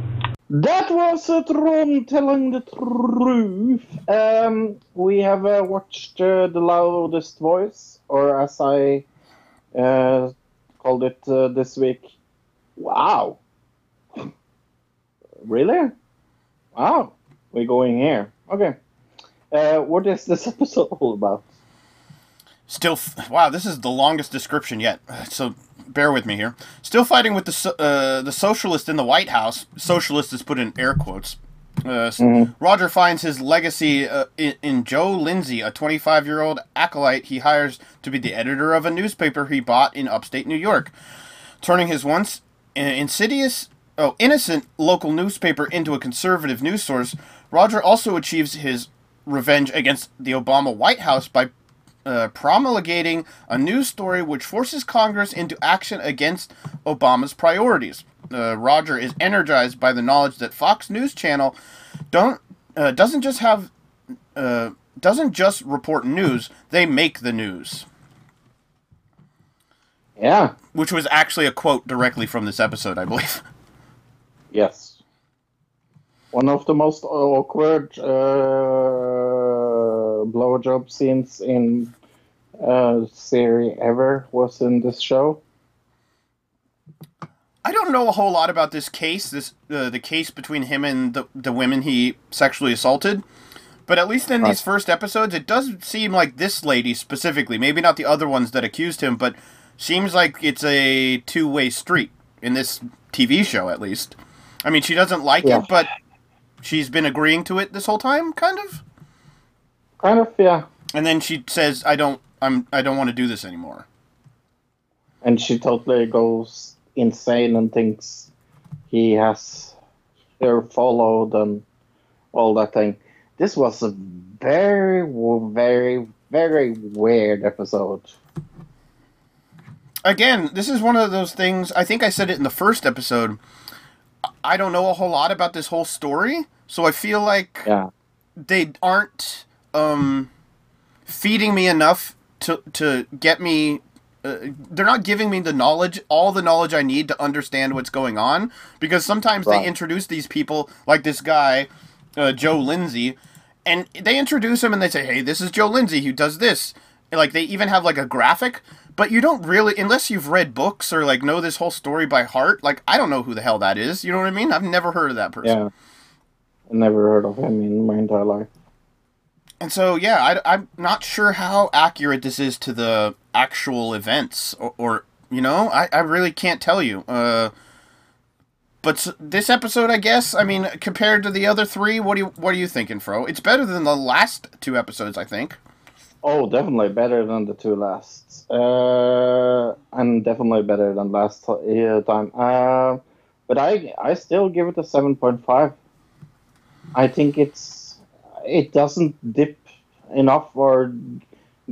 That was uh, Trond telling the truth. Um, we have uh, watched uh, The Loudest Voice, or as I uh, called it uh, this week. Wow. Really? Wow. We're going here. Okay. Uh, what is this episode all about? Still, f- wow, this is the longest description yet. So bear with me here. Still fighting with the so- uh, the socialist in the White House. Socialist is put in air quotes. Uh, Roger finds his legacy uh, in, in Joe Lindsley, a 25 year old acolyte he hires to be the editor of a newspaper he bought in upstate New York, turning his once insidious, oh, innocent local newspaper into a conservative news source. Roger also achieves his revenge against the Obama White House by uh, promulgating a news story which forces Congress into action against Obama's priorities. Uh, Roger is energized by the knowledge that Fox News Channel don't uh, doesn't just have uh, doesn't just report news; they make the news. Yeah. Which was actually a quote directly from this episode, I believe. Yes. One of the most awkward uh, blowjob scenes in uh, series ever was in this show. I don't know a whole lot about this case, this uh, the case between him and the the women he sexually assaulted. But at least in these first episodes, it does seem like this lady specifically, maybe not the other ones that accused him, but seems like it's a two way street in this TV show, at least. I mean, she doesn't like Yeah. it, but she's been agreeing to it this whole time, kind of. Kind of, yeah. And then she says, "I don't, I'm, I don't want to do this anymore." And she totally goes insane and thinks he has her followed and all that thing. This was a very, very, very weird episode. Again, this is one of those things. I think I said it in the first episode. I don't know a whole lot about this whole story, so I feel like Yeah. they aren't um, feeding me enough to to get me. Uh, they're not giving me the knowledge, all the knowledge I need to understand what's going on. Because sometimes Right. they introduce these people, like this guy, uh, Joe Lindsley, and they introduce him and they say, "Hey, this is Joe Lindsley who does this." Like they even have like a graphic, but you don't really unless you've read books or like know this whole story by heart. Like I don't know who the hell that is. You know what I mean? I've never heard of that person. Yeah. I never heard of him in my entire life. And so, yeah, I, am not sure how accurate this is to the actual events, or, or you know, I, I really can't tell you. Uh, but this episode, I guess, I mean, compared to the other three, what do you what are you thinking, Fro? It's better than the last two episodes, I think. Oh, definitely better than the two last, uh, and definitely better than last uh, time. Uh, but I I still give it a seven point five. I think it's it doesn't dip enough or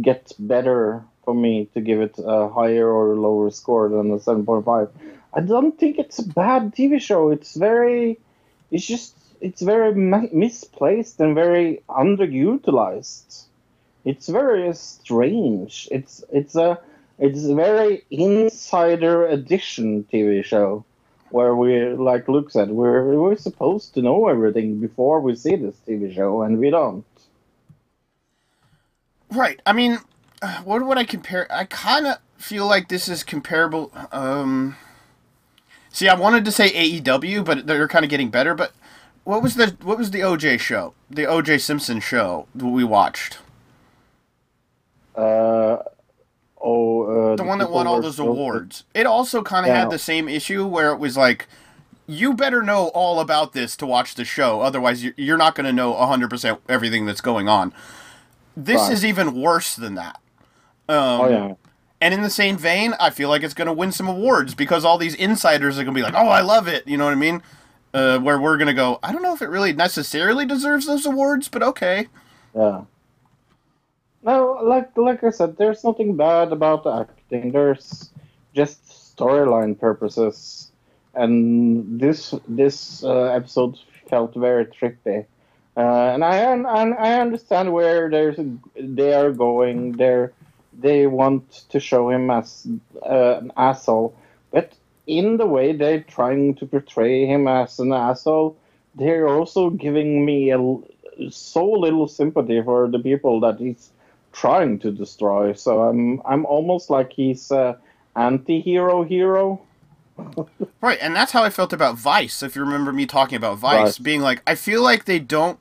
get better for me to give it a higher or lower score than a seven point five. I don't think it's a bad TV show. It's very, it's just it's very misplaced and very underutilized it's very strange. It's it's a it's a very insider edition TV show where we like looks at we're we're supposed to know everything before we see this TV show and we don't. Right. I mean, what would I compare? I kind of feel like this is comparable. Um, see, I wanted to say AEW, but they're kind of getting better. But what was the what was the OJ show? The OJ Simpson show we watched. Uh, oh, uh, the one that won all those so- awards. It also kind of Yeah. had the same issue where it was like, you better know all about this to watch the show, otherwise you're- you're not going to know 100% everything that's going on. This Right. is even worse than that. Um, Oh yeah, And in the same vein, I feel like it's going to win some awards because all these insiders are going to be like, oh, I love it. You know what I mean? Uh, where we're going to go, I don't know if it really necessarily deserves those awards, but okay. yeah. No, like like I said, there's nothing bad about the acting. There's just storyline purposes, and this this uh, episode felt very trippy. Uh, and I and I understand where there's they are going. They they want to show him as uh, an asshole, but in the way they're trying to portray him as an asshole, they're also giving me a, so little sympathy for the people that he's trying to destroy. So I'm I'm almost like he's a anti-hero hero. Right, and that's how I felt about Vice. If you remember me talking about Vice, Right. being like, I feel like they don't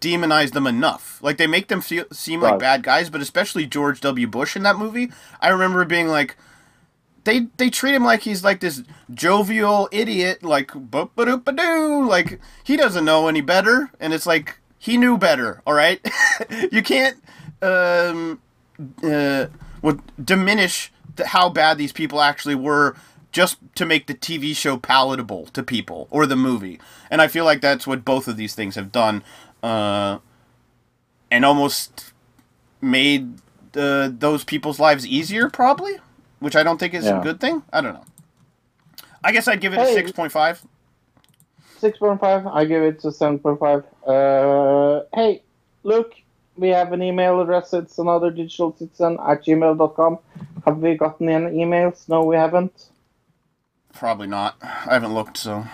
demonize them enough. Like they make them feel seem like bad guys, but especially George W. Bush in that movie, I remember being like, they they treat him like he's like this jovial idiot, like boop ba doop ba doo, like he doesn't know any better, and it's like he knew better. All right, you can't um uh would diminish the, how bad these people actually were just to make the TV show palatable to people or the movie. And I feel like that's what both of these things have done, uh, and almost made uh, those people's lives easier, probably, which I don't think is a good thing. I don't know. I guess I'd give it a six point five. Six point five. I give it a seven point five. Uh, hey, look, we have an email address. It's another digital citizen at gmail.com. Have we gotten any emails? No, we haven't. Probably not. I haven't looked, so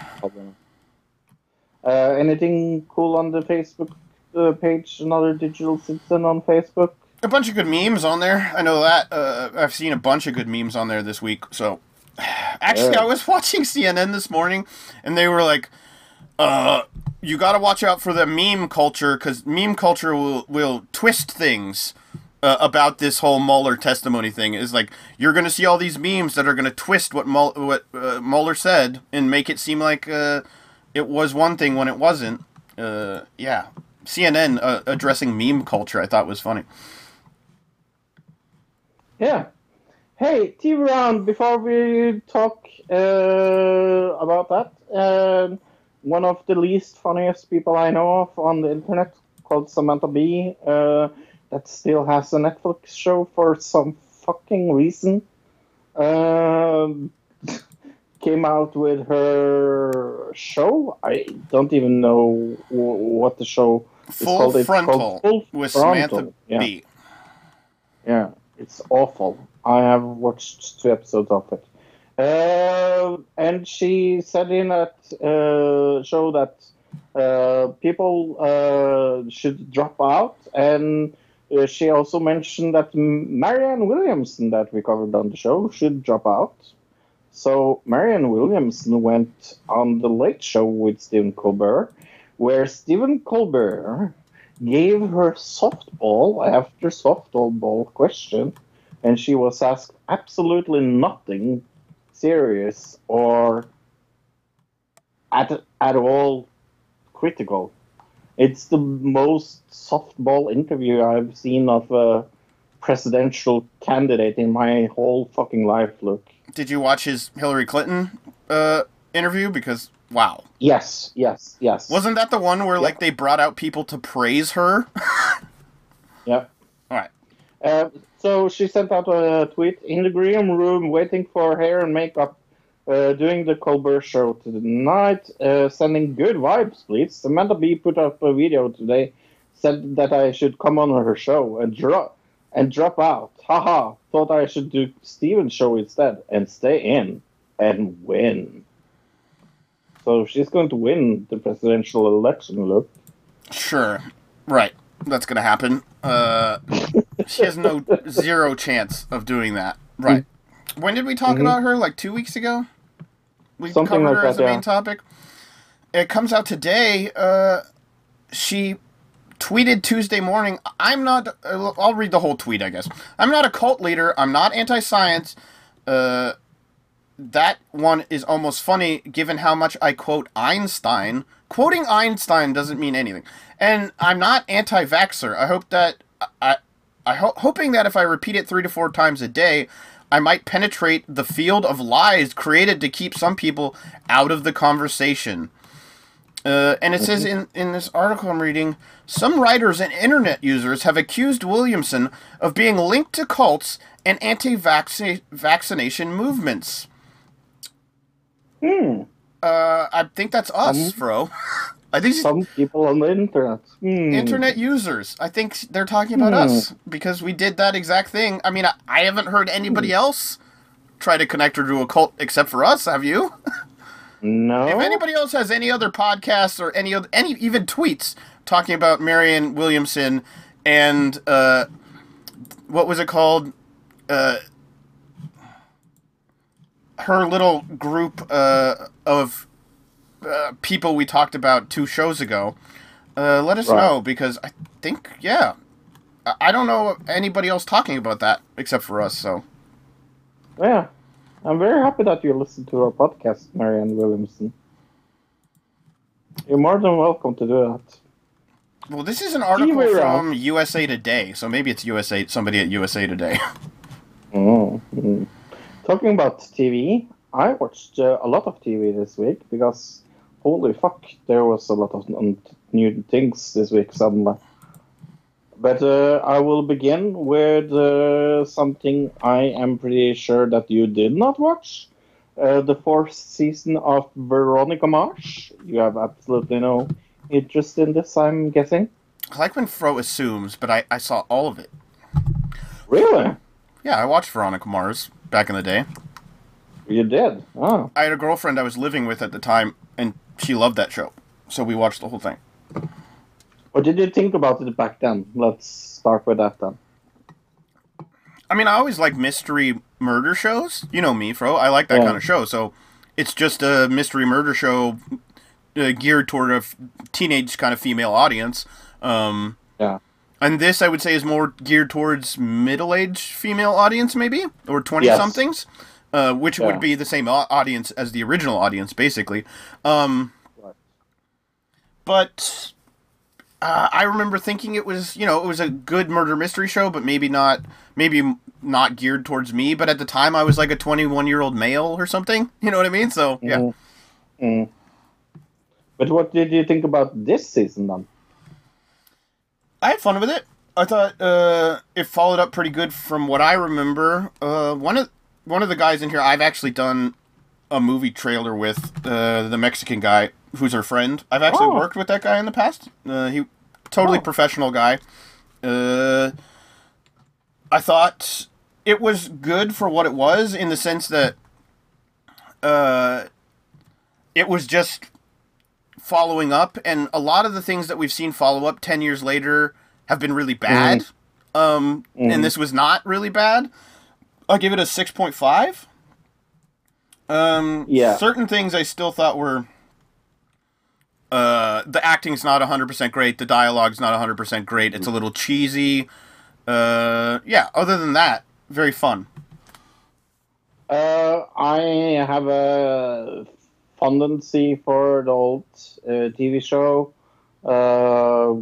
Uh, anything cool on the Facebook uh, page? Another digital citizen on Facebook. a bunch of good memes on there. I know that. Uh, I've seen a bunch of good memes on there this week. So, actually, Yeah. I was watching CNN this morning, and they were like, "Uh, you got to watch out for the meme culture because meme culture will will twist things." Uh, about this whole Mueller testimony thing is like you're gonna see all these memes that are gonna twist what Mueller, what uh, Mueller said and make it seem like uh, it was one thing when it wasn't. Uh, yeah, CNN uh, addressing meme culture I thought was funny. Yeah. Hey, TV round. Before we talk uh, about that, um one of the least funniest people I know of on the internet, called Samantha Bee, uh, that still has a Netflix show for some fucking reason, um, came out with her show. I don't even know w- what the show is Full called. It's frontal called Full with Frontal. Samantha Yeah. Bee. Yeah, it's awful. I have watched two episodes of it. Uh, and she said in that uh, show that uh, people uh, should drop out. And uh, she also mentioned that Marianne Williamson, that we covered on the show, should drop out. So Marianne Williamson went on the Late Show with Stephen Colbert, where Stephen Colbert gave her softball after softball question, and she was asked absolutely nothing serious or at at all critical. It's the most softball interview I've seen of a presidential candidate in my whole fucking life. Look. Did you watch his Hillary Clinton uh, interview? Because wow, Yes, yes, yes. wasn't that the one where Yep. like they brought out people to praise her? Yep. All right. Uh, so she sent out a tweet in the green room, waiting for hair and makeup, uh, doing the Colbert show tonight, uh, sending good vibes, please. Samantha Bee put up a video today, said that I should come on her show and drop and drop out. Haha, thought I should do Steven's show instead and stay in and win. So she's going to win the presidential election, look. Sure. Right. That's gonna happen. Uh, she has no zero chance of doing that. Right. When did we talk Mhm. about her? Like two weeks ago. We Something covered like her as that, a main topic. It comes out today. Uh, she tweeted Tuesday morning. I'm not. uh, I'll read the whole tweet. I guess I'm not a cult leader. I'm not anti-science. Uh, that one is almost funny given how much I quote Einstein. Quoting Einstein doesn't mean anything. And I'm not anti-vaxxer. I hope that I I ho- hoping that if I repeat it 3 to 4 times a day, I might penetrate the field of lies created to keep some people out of the conversation. Uh, and it says in, in this article I'm reading, some writers and internet users have accused Williamson of being linked to cults and anti-vaccination movements. Hmm. Uh, I think that's us, Fro. I think Some people on the internet. Hmm. internet users. I think they're talking about Hmm. us because we did that exact thing. I mean, I, I haven't heard anybody else try to connect her to a cult except for us. Have you? No. If anybody else has any other podcasts or any other, any even tweets talking about Marianne Williamson and uh, what was it called? Uh, her little group uh, of uh, people we talked about two shows ago. Uh, let us Right. know because I think yeah, I- I don't know anybody else talking about that except for us. So Yeah. I'm very happy that you listened to our podcast, Marianne Williamson. You're more than welcome to do that. well, this is an article from USA Today, so maybe it's USA somebody at USA Today. Mm, mm. Talking about TV, I watched uh, a lot of TV this week because holy fuck, there was a lot of n- new things this week suddenly. But uh, I will begin with uh, something I am pretty sure that you did not watch. Uh, the fourth season of Veronica Mars. You have absolutely no interest in this, I'm guessing. I like when Fro assumes, but I, I saw all of it. Really? Yeah, I watched Veronica Mars back in the day. You did? Oh. I had a girlfriend I was living with at the time, and she loved that show. So we watched the whole thing. What did you think about it back then? Let's start with that then. I mean, I always like mystery murder shows. You know me, Fro. I like that Yeah. kind of show. So it's just a mystery murder show uh, geared toward a f- teenage kind of female audience. Um, Yeah. And this, I would say, is more geared towards middle-aged female audience, maybe or twenty-somethings, uh, which Yeah. would be the same audience as the original audience, basically. Um, but uh, I remember thinking it was, you know, it was a good murder mystery show, but maybe not, maybe not geared towards me. But at the time, I was like a 21 year old male or something. You know what I mean? So yeah, Mm. Mm. But what did you think about this season then? I had fun with it. I thought uh, it followed up pretty good from what I remember. Uh, one of one of the guys in here, I've actually done a movie trailer with uh, the Mexican guy who's her friend. I've actually Oh. worked with that guy in the past. Uh, he totally Oh. professional guy. Uh, I thought it was good for what it was in the sense that uh, it was just following up, and a lot of the things that we've seen follow up ten years later have been really bad. Um, and this was not really bad. I'll give it a six point five. Um, Yeah. Certain things I still thought were. Uh, the acting's not 100% great. The dialogue's not 100% great. It's a little cheesy. Uh, yeah, other than that, very fun. Uh, I have a fondancy for the old uh, TV show. Uh,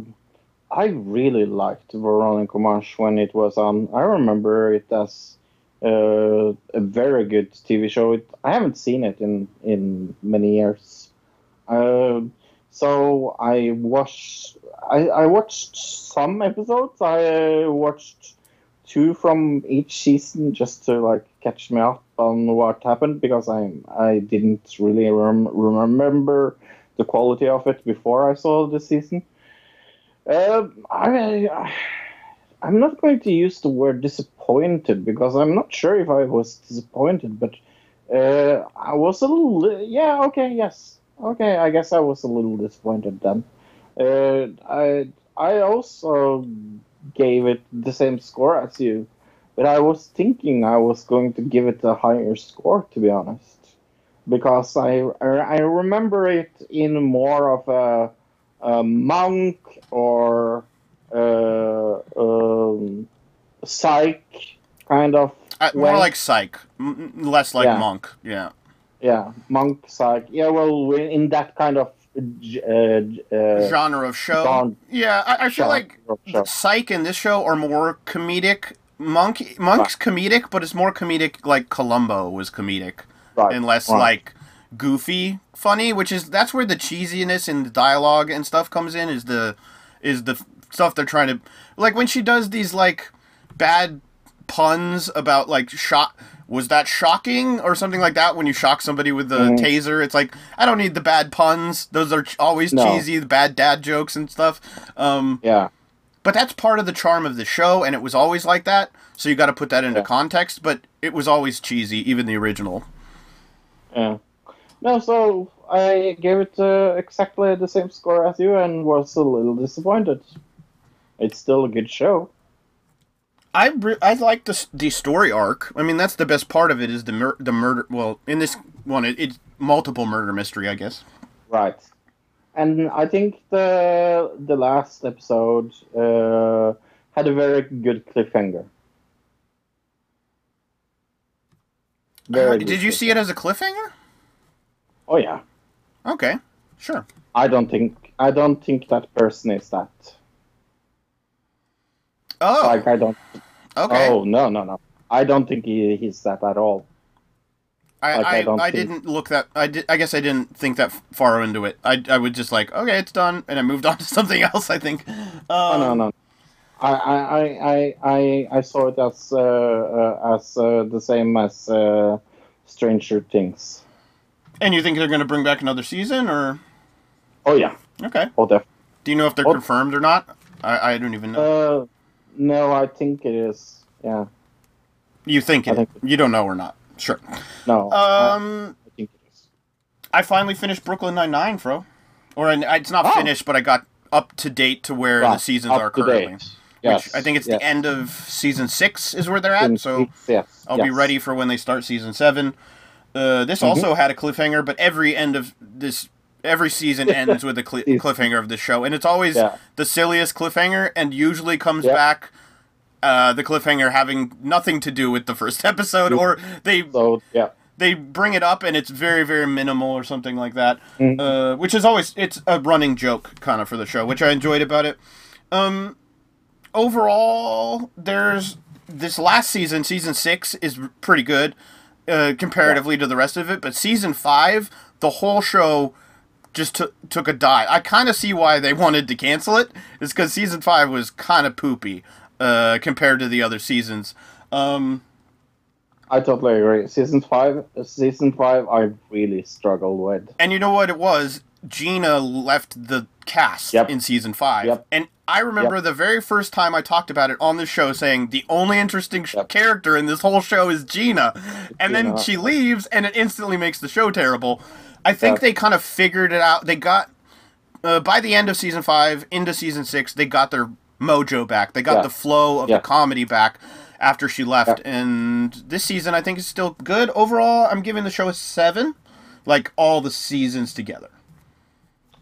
I really liked Veronica Mars when it was on. I remember it as uh, a very good TV show. It, I haven't seen it in, in many years. Uh, so I watched. I, I watched some episodes. I uh, watched two from each season just to like catch me up on what happened because I I didn't really rem- remember the quality of it before I saw the season. Uh, I, I I'm not going to use the word disappointed because I'm not sure if I was disappointed, but uh, I was a little yeah okay yes okay I guess I was a little disappointed then. Uh, I I also gave it the same score as you, but I was thinking I was going to give it a higher score to be honest, because I I remember it in more of a, a monk or uh, um, psych kind of Uh, more like Psych, m- less like Yeah. Monk. Yeah. yeah monk psych yeah well in that kind of uh, uh, Genre of show. genre- yeah, I, I feel like. Psych in this show are more comedic. Monk Monk's comedic, but it's more comedic like Columbo was comedic, right, and less right. like goofy funny. Which is that's where the cheesiness in the dialogue and stuff comes in. Is the is the stuff they're trying to like when she does these like bad puns about like shot was that shocking or something like that when you shock somebody with the Mhm. taser it's like i don't need the bad puns those are ch- always No. cheesy the bad dad jokes and stuff um yeah but that's part of the charm of the show and it was always like that so you got to put that into Yeah. context but it was always cheesy even the original Yeah. No, so I gave it uh, exactly the same score as you and was a little disappointed. It's still a good show. I re- I like the the story arc. I mean, that's the best part of it is the mur- the murder. Well, in this one, it, it's multiple murder mystery, I guess. Right. And I think the the last episode uh, had a very good cliffhanger. Very Did good you see it as a cliffhanger? Oh yeah. Okay, sure. I don't think I don't think that person is that. Oh, Like I don't. okay. Oh no no no. I don't think he, he's that at all. I, like, I I, I, think- didn't look that. I did. I guess I didn't think that far into it. I I would just like, okay, it's done, and I moved on to something else. I think. Um, Oh no no. I I I I saw it as uh, uh, as uh, the same as uh, Stranger Things. And you think they're going to bring back another season, or Oh yeah. okay? Oh def. Do you know if they're Oh. confirmed or not? I, I don't even know. Uh, no, I think it is. Yeah. you think I it? think- you don't know or not? Sure. No. I- Um, I think it is. I finally finished Brooklyn Nine Nine, Fro. Or I, it's not Oh. finished, but I got up to date to where the seasons up are currently. date. Which Yes, I think it's yes. the end of season six is where they're at. So yes, I'll be ready for when they start season seven. Uh, this Mm-hmm. also had a cliffhanger, but every end of this, every season ends with a cli cliffhanger of the show, and it's always Yeah. the silliest cliffhanger, and usually comes Yeah. back. Uh, the cliffhanger having nothing to do with the first episode, or they So yeah. they bring it up and it's very very minimal or something like that Mhm. uh, which is always it's a running joke kind of for the show which i enjoyed about it. Um overall there's this last season season six is pretty good uh, comparatively to the rest of it but season five the whole show just took took a dive. I kind of see why they wanted to cancel it. Is because season five was kind of poopy uh, compared to the other seasons um, I totally agree. Season five, season five, I really struggled with. And you know what it was? Gina left the cast Yep. in season five. Yep. And I remember the very first time I talked about it on the show saying the only interesting sh- Yep. character in this whole show is Gina. And then she leaves and it instantly makes the show terrible. I think Yep. they kind of figured it out. They got uh, by the end of season five into season six, they got their mojo back. They got Yeah. the flow of Yeah. the comedy back after she left. And this season, I think, is still good overall. I'm giving the show a seven, like all the seasons together.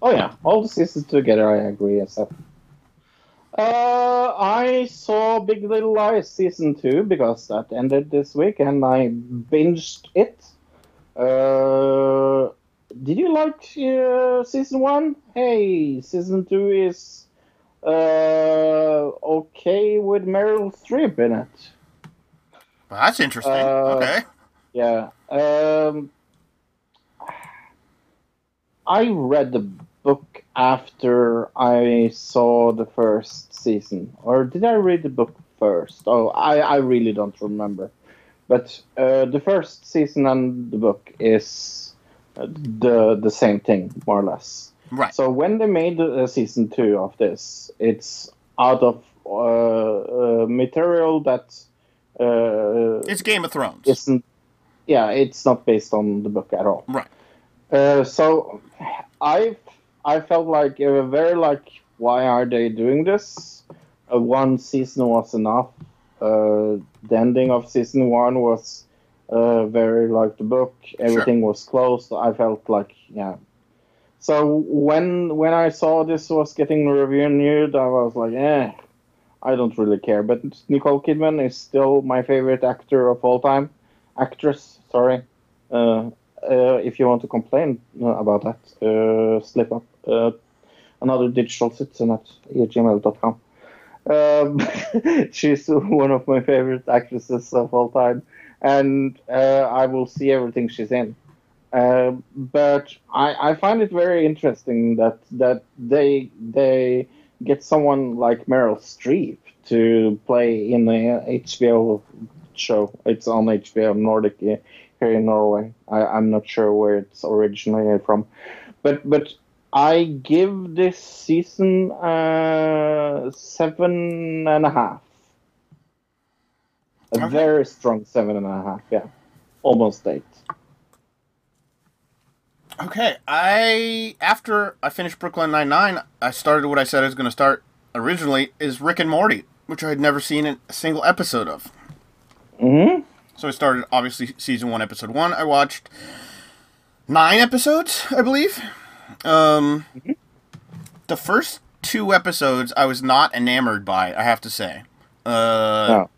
Oh yeah, all the seasons together, I agree. Sir. Uh, I saw Big Little Lies season two because that ended this week, and I binged it. Uh, did you like uh, season one? Hey, season two is uh okay with Meryl Streep in it. Well, that's interesting. Uh, okay. Yeah. Um, I read the book after I saw the first season, or did I read the book first? Oh, I, I really don't remember. But uh, the first season and the book is uh, the the same thing, more or less. Right. So when they made uh, season two of this, it's out of uh, uh, material that uh, It's Game of Thrones. isn't yeah it's not based on the book at all Right. uh, so i i felt like uh, very like why are they doing this uh, one season was enough uh, the ending of season one was uh, very like the book everything was closed i felt like yeah so when when i saw this was getting reviewed i was like eh I don't really care, but Nicole Kidman is still my favorite actor of all time. Actress, sorry. Uh, uh, if you want to complain uh, about that, uh, slip up. Uh, another digital citizen at gmail.com. Um, she's one of my favorite actresses of all time, and uh, I will see everything she's in. Uh, but I, I find it very interesting that that they they get someone like Meryl Streep to play in a HBO show. It's on HBO Nordic here in Norway. I, I'm not sure where it's originally from, but but I give this season uh, seven and a half. A Okay. very strong seven and a half. Yeah, almost eight. Okay, I after I finished Brooklyn Nine Nine, I started what I said I was going to start originally is Rick and Morty, which I had never seen a single episode of. hmm So I started obviously season one, episode one. I watched nine episodes, I believe. Um, the first two episodes I was not enamored by. I have to say. Uh, Oh.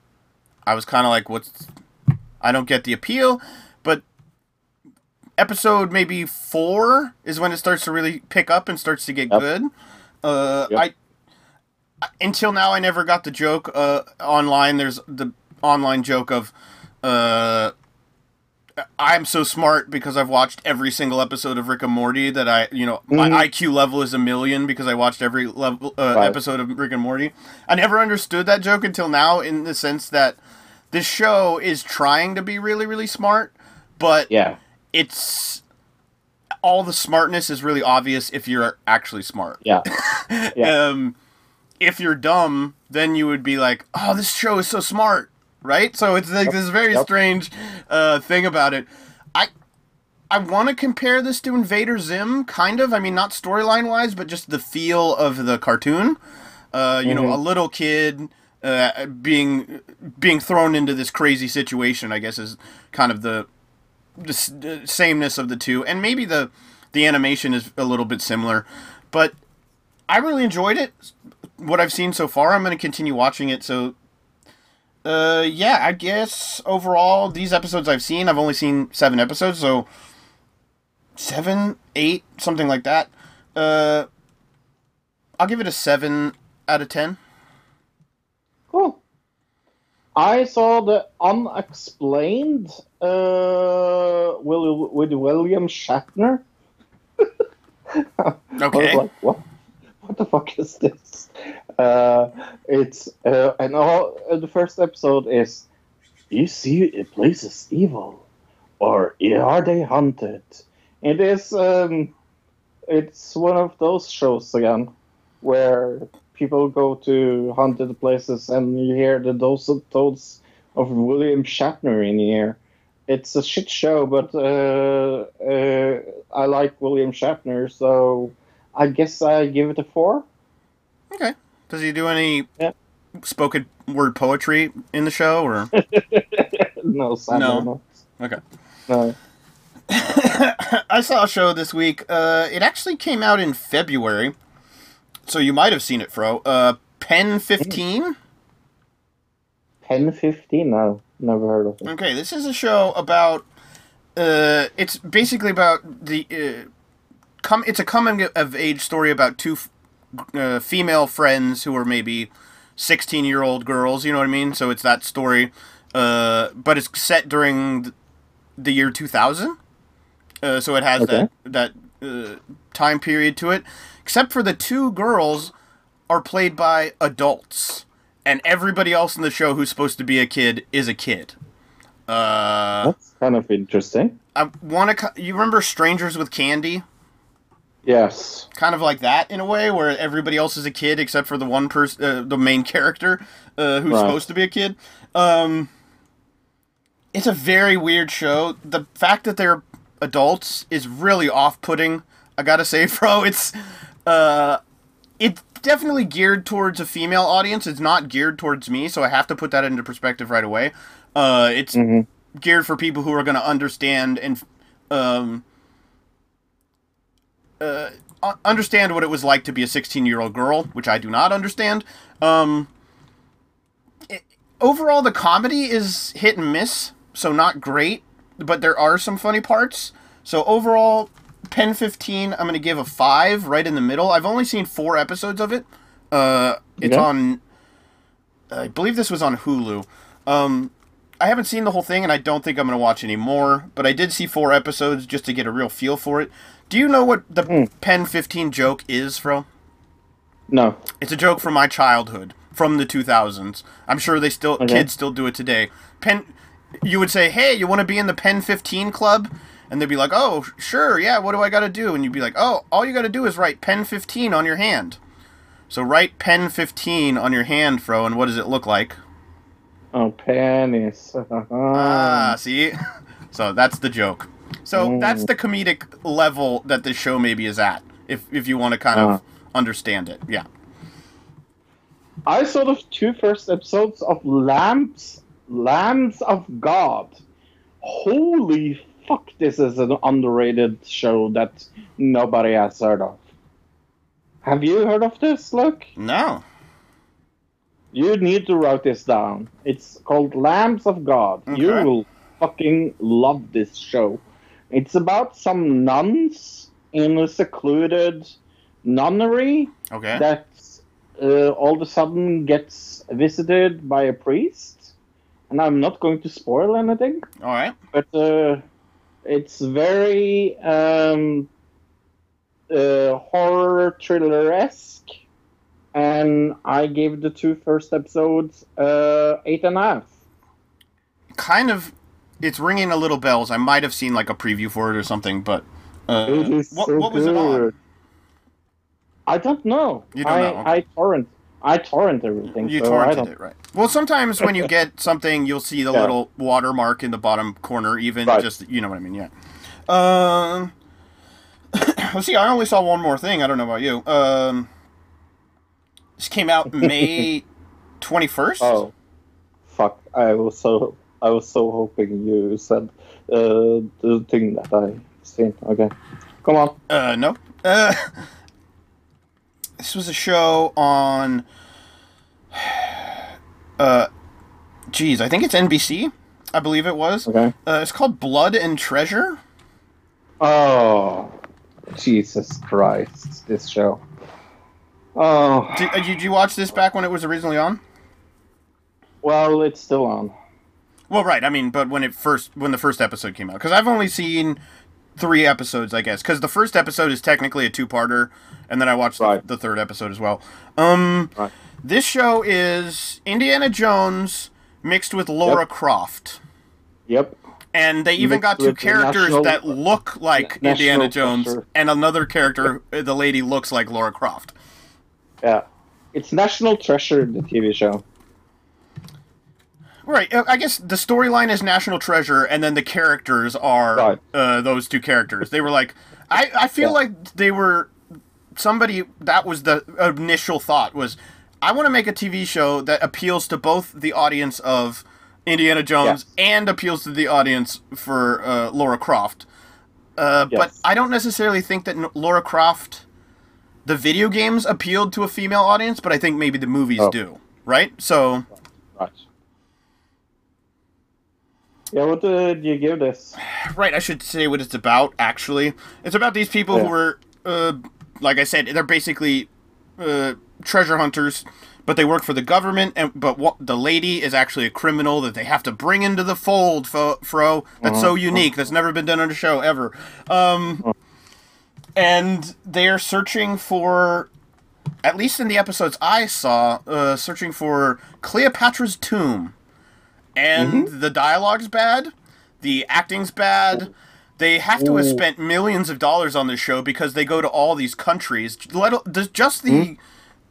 I was kind of like, what's? I don't get the appeal, episode maybe four is when it starts to really pick up and starts to get Yep. good. Uh, Yep. I until now I never got the joke uh, online. There's the online joke of uh, I'm so smart because I've watched every single episode of Rick and Morty that I you know Mhm. my IQ level is a million because I watched every level uh, Right. episode of Rick and Morty. I never understood that joke until now in the sense that this show is trying to be really really smart, but Yeah. It's all the smartness is really obvious if you're actually smart. Yeah. Yeah. Um, if you're dumb, then you would be like, "Oh, this show is so smart," right? So it's like this very Yep. strange uh, thing about it. I I want to compare this to Invader Zim, kind of. I mean, not storyline wise, but just the feel of the cartoon. Uh, you know, Mhm. a little kid uh, being being thrown into this crazy situation. I guess is kind of the the sameness of the two, and maybe the the animation is a little bit similar, but I really enjoyed it. What I've seen so far, I'm going to continue watching it. So, uh, yeah, I guess overall these episodes I've seen, I've only seen seven episodes, so seven, eight, something like that. Uh, I'll give it a seven out of ten. I saw the unexplained uh, Will, with William Shatner. I was Okay. like, what? What the fuck is this? Uh, it's uh, and all uh, the first episode is. You see a place is evil, or are they haunted? It is. Um, it's one of those shows again, where people go to haunted places and you hear the dulcet tones of William Shatner in here. It's a shit show, but uh, uh, I like William Shatner, so I guess I give it a four. Okay. Does he do any Yeah. spoken word poetry in the show, or no, sadly No. okay? No. I saw a show this week. Uh, it actually came out in February, so you might have seen it, Fro. Uh, Pen Fifteen. Pen fifteen. No, never heard of it. Okay, this is a show about. Uh, it's basically about the. Uh, come. It's a coming of age story about two f- uh, female friends who are maybe sixteen year old girls. You know what I mean? So it's that story, uh, but it's set during the year two thousand. Uh, so it has Okay. that that uh, time period to it, except for the two girls are played by adults, and everybody else in the show who's supposed to be a kid is a kid. Uh, That's kind of interesting. I want to. You remember Strangers with Candy? Yes. Kind of like that in a way, where everybody else is a kid except for the one person, uh, the main character, uh, who's Right. supposed to be a kid. Um, it's a very weird show. The fact that they're adults is really off-putting. I gotta say, bro, it's uh, it's definitely geared towards a female audience. It's not geared towards me, so I have to put that into perspective right away. Uh, it's Mhm. geared for people who are going to understand and um, uh, understand what it was like to be a 16 year old girl, which I do not understand. Um, it- overall, the comedy is hit and miss, so not great, but there are some funny parts. So overall, Pen 15, I'm going to give a 5 right in the middle. I've only seen four episodes of it. Uh, it's Okay. on, I believe this was on Hulu. Um, I haven't seen the whole thing, and I don't think I'm going to watch any more. But I did see four episodes just to get a real feel for it. Do you know what the Hmm. Pen 15 joke is, Fro? No. It's a joke from my childhood, from the 2000s. I'm sure they still Okay. kids still do it today. Pen, you would say, "Hey, you want to be in the Pen 15 club?" And they'd be like, "Oh, sure, yeah. What do I got to do?" And you'd be like, "Oh, all you got to do is write Pen 15 on your hand." So write Pen 15 on your hand, Fro, and what does it look like? Oh, penis. Ah, see? So that's the joke. So Mm. that's the comedic level that this show maybe is at, if if you want to kind Ah. of understand it. Yeah. I saw the two first episodes of Lambs, Lambs of God. Holy fuck! This is an underrated show that nobody has heard of. Have you heard of this? Look, No. you need to write this down. It's called Lambs of God. You will fucking love this show. It's about some nuns in a secluded nunnery Okay. that uh, all of a sudden gets visited by a priest. And I'm not going to spoil anything, All right. but uh, it's very um, uh, horror thriller esque. And I gave the two first episodes uh, eight and a half. Kind of. It's ringing a little bells. I might have seen like a preview for it or something, but uh, It is what, so what was it on? I don't know. You don't I, know. I torrent. I torrent everything. You so torrented it, right? Well, sometimes when you get something, you'll see the Yeah. little watermark in the bottom corner, even Right. just you know what I mean, yeah. Um, let's see. I only saw one more thing. I don't know about you. Um, this came out May twenty first. Oh, fuck! I was so I was so hoping you said uh, the thing that I seen. Okay, come on. Uh, no. Uh, this was a show on. Uh, geez, I think it's NBC. I believe it was. Okay. Uh, it's called Blood and Treasure. Oh, Jesus Christ! This show. Oh, Did, uh, did you watch this back when it was originally on? well, it's still on. Well, right. I mean, but when it first when the first episode came out, because I've only seen three episodes, I guess, because the first episode is technically a two-parter, and then I watched the, Right. the third episode as well. Um, Right. this show is Indiana Jones mixed with Laura Yep. Croft. Yep. And they even Mixed got two characters national- that look like Indiana Jones, and another character, the lady looks like Laura Croft. Yeah. It's National Treasure, the TV show. Right. uh, I guess the storyline is National Treasure, and then the characters are Right. uh, those two characters. They were like, I, I feel Yeah. like they were somebody that was the initial thought was I want to make a TV show that appeals to both the audience of Indiana Jones Yes. and appeals to the audience for uh, Laura Croft. Uh, But I don't necessarily think that N- Laura Croft, the video games appealed to a female audience, but I think maybe the movies Oh. do. Right? So Right. Yeah, what did you give this? Right, I should say what it's about. Actually, it's about these people Yeah. who are, uh, like I said, they're basically uh, treasure hunters, but they work for the government. And but what the lady is actually a criminal that they have to bring into the fold. Fo, fro, that's so unique. That's never been done on a show ever. Um, and they are searching for. At least in the episodes I saw, uh, searching for Cleopatra's tomb and the dialogue's bad, the acting's bad. They have to have spent millions of dollars on this show because they go to all these countries. Let just the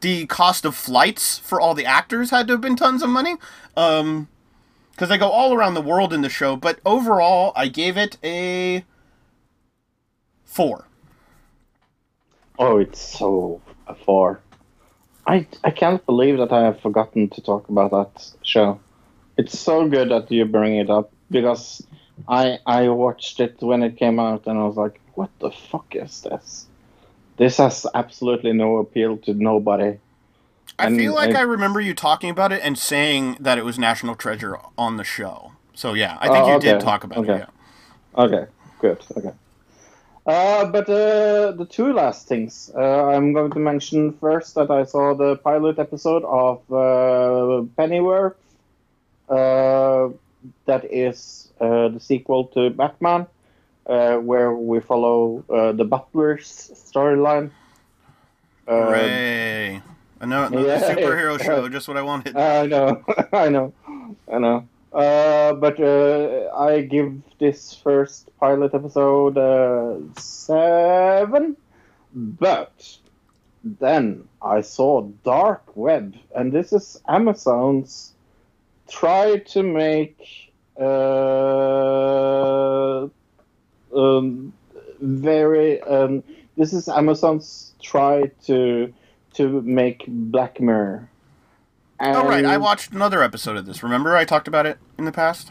the cost of flights for all the actors had to have been tons of money. Um, because they go all around the world in the show. But overall, I gave it a four. Oh, it's so far. I I can't believe that I have forgotten to talk about that show. It's so good that you bring it up because I I watched it when it came out and I was like, what the fuck is this? This has absolutely no appeal to nobody. I And feel like it- I remember you talking about it and saying that it was National Treasure on the show. So yeah, I think Oh, you okay, did talk about okay. it. Yeah. Okay, good. Okay. Uh, but uh, the two last things uh, I'm going to mention first that I saw the pilot episode of uh, Pennyworth. Uh, that is uh, the sequel to Batman, uh, where we follow uh, the Butler's storyline. Uh, Hooray! Another, another yeah. superhero show, just what I wanted. I know, I know, I know. Uh, but uh, I give this first pilot episode uh, seven. But then I saw Dark Web, and this is Amazon's try to make uh, um, very. Um, this is Amazon's try to to make Black Mirror. oh right, I watched another episode of this. Remember I talked about it in the past?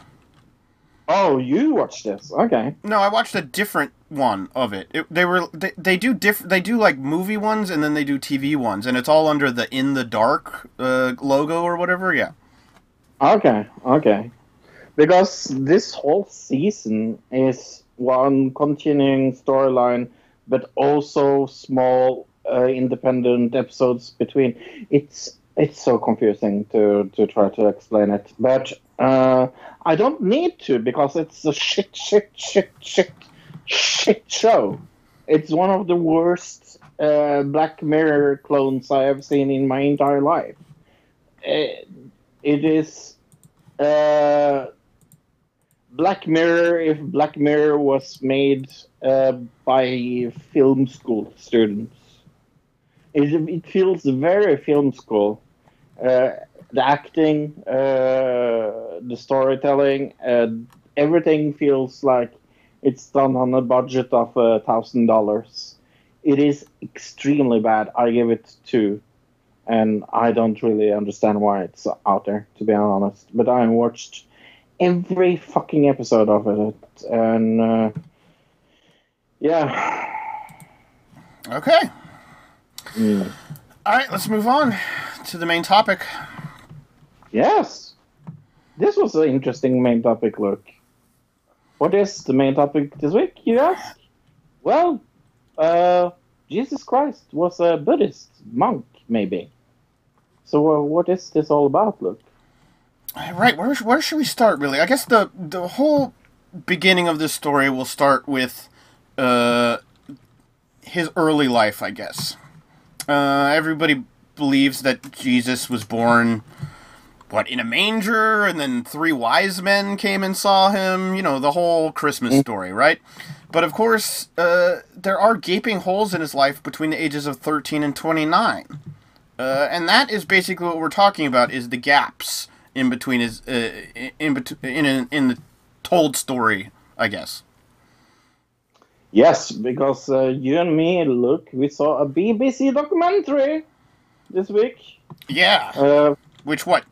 Oh, you watched this? Okay. No, I watched a different one of it. it they were they, they do diff they do like movie ones and then they do TV ones, and it's all under the In the Dark uh, logo or whatever. Yeah. Okay. Okay. Because this whole season is one continuing storyline, but also small uh, independent episodes between. It's it's so confusing to to try to explain it, but uh, I don't need to because it's a shit, shit, shit, shit, shit show. It's one of the worst uh, Black Mirror clones I have seen in my entire life. Uh, it is uh, Black Mirror if Black Mirror was made uh, by film school students. It, it feels very film school. Uh, the acting, uh, the storytelling, uh, everything feels like it's done on a budget of a thousand dollars. It is extremely bad. I give it two and I don't really understand why it's out there, to be honest. But I watched every fucking episode of it, and uh, yeah, Okay. Mm. All right, let's move on to the main topic. yes, this was an interesting main topic. Look, what is the main topic this week? You ask. Well, uh, Jesus Christ was a Buddhist monk, maybe. So, uh, what is this all about? Look. Right. where where should we start? Really, I guess the the whole beginning of this story will start with uh, his early life. I guess uh, everybody believes that Jesus was born what in a manger, and then three wise men came and saw him. You know the whole Christmas story, right? But of course, uh, there are gaping holes in his life between the ages of thirteen and twenty nine. Uh, and that is basically what we're talking about is the gaps in between his uh, in between in in the told story, I guess. Yes, because uh, you and me, look, we saw a BBC documentary this week. Yeah. Uh, Which what?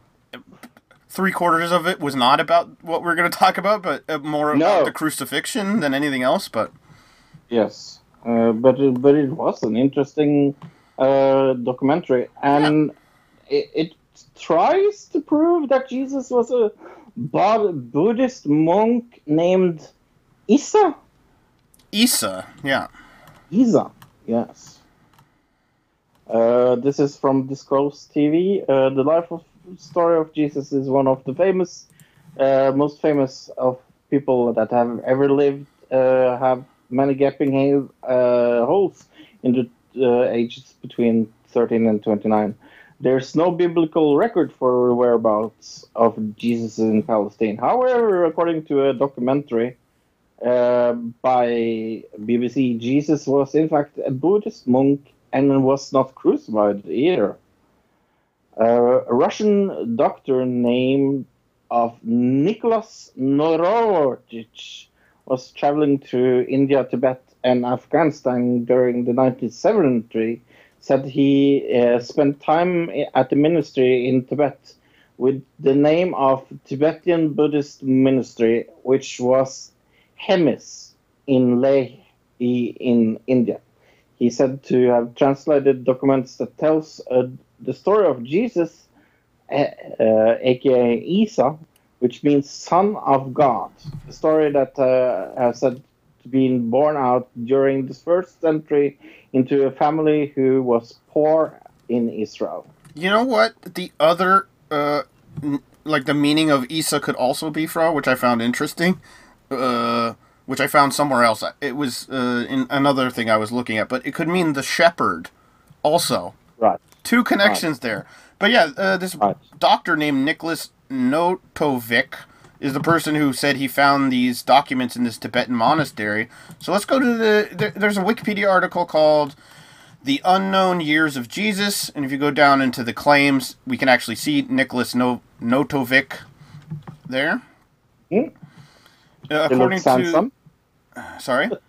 Three quarters of it was not about what we're going to talk about, but uh, more No. about the crucifixion than anything else. But yes, uh, but it, but it was an interesting uh, documentary, and it, it tries to prove that Jesus was a Buddhist monk named Issa. Isa, yeah. Isa, yes. Uh, this is from Disclosed TV. Uh, the life of story of Jesus is one of the famous, uh, most famous of people that have ever lived. Uh, have many gaping uh, holes in the uh, ages between 13 and 29. There's no biblical record for whereabouts of Jesus in Palestine. However, according to a documentary uh, by BBC, Jesus was in fact a Buddhist monk and was not crucified either. A Russian doctor named of Nicholas Norodich was traveling to India, Tibet, and Afghanistan during the 19th century. Said he uh, spent time at the ministry in Tibet with the name of Tibetan Buddhist Ministry, which was Hemis in Leh in India. He said to have translated documents that tells uh, the story of Jesus, uh, uh, aka Isa, which means son of God. The story that uh, has said to be born out during the first century into a family who was poor in Israel. You know what? The other, uh, n- like the meaning of Isa could also be from, which I found interesting. Uh, which I found somewhere else. It was uh, in another thing I was looking at, but it could mean the shepherd, also. Right. Two connections there. But yeah, uh, this Right. doctor named Nicholas Notovitch is the person who said he found these documents in this Tibetan monastery. So let's go to the. There, there's a Wikipedia article called "The Unknown Years of Jesus," and if you go down into the claims, we can actually see Nicholas no- Notovitch there. Hmm. Uh, He according looks to handsome. sorry.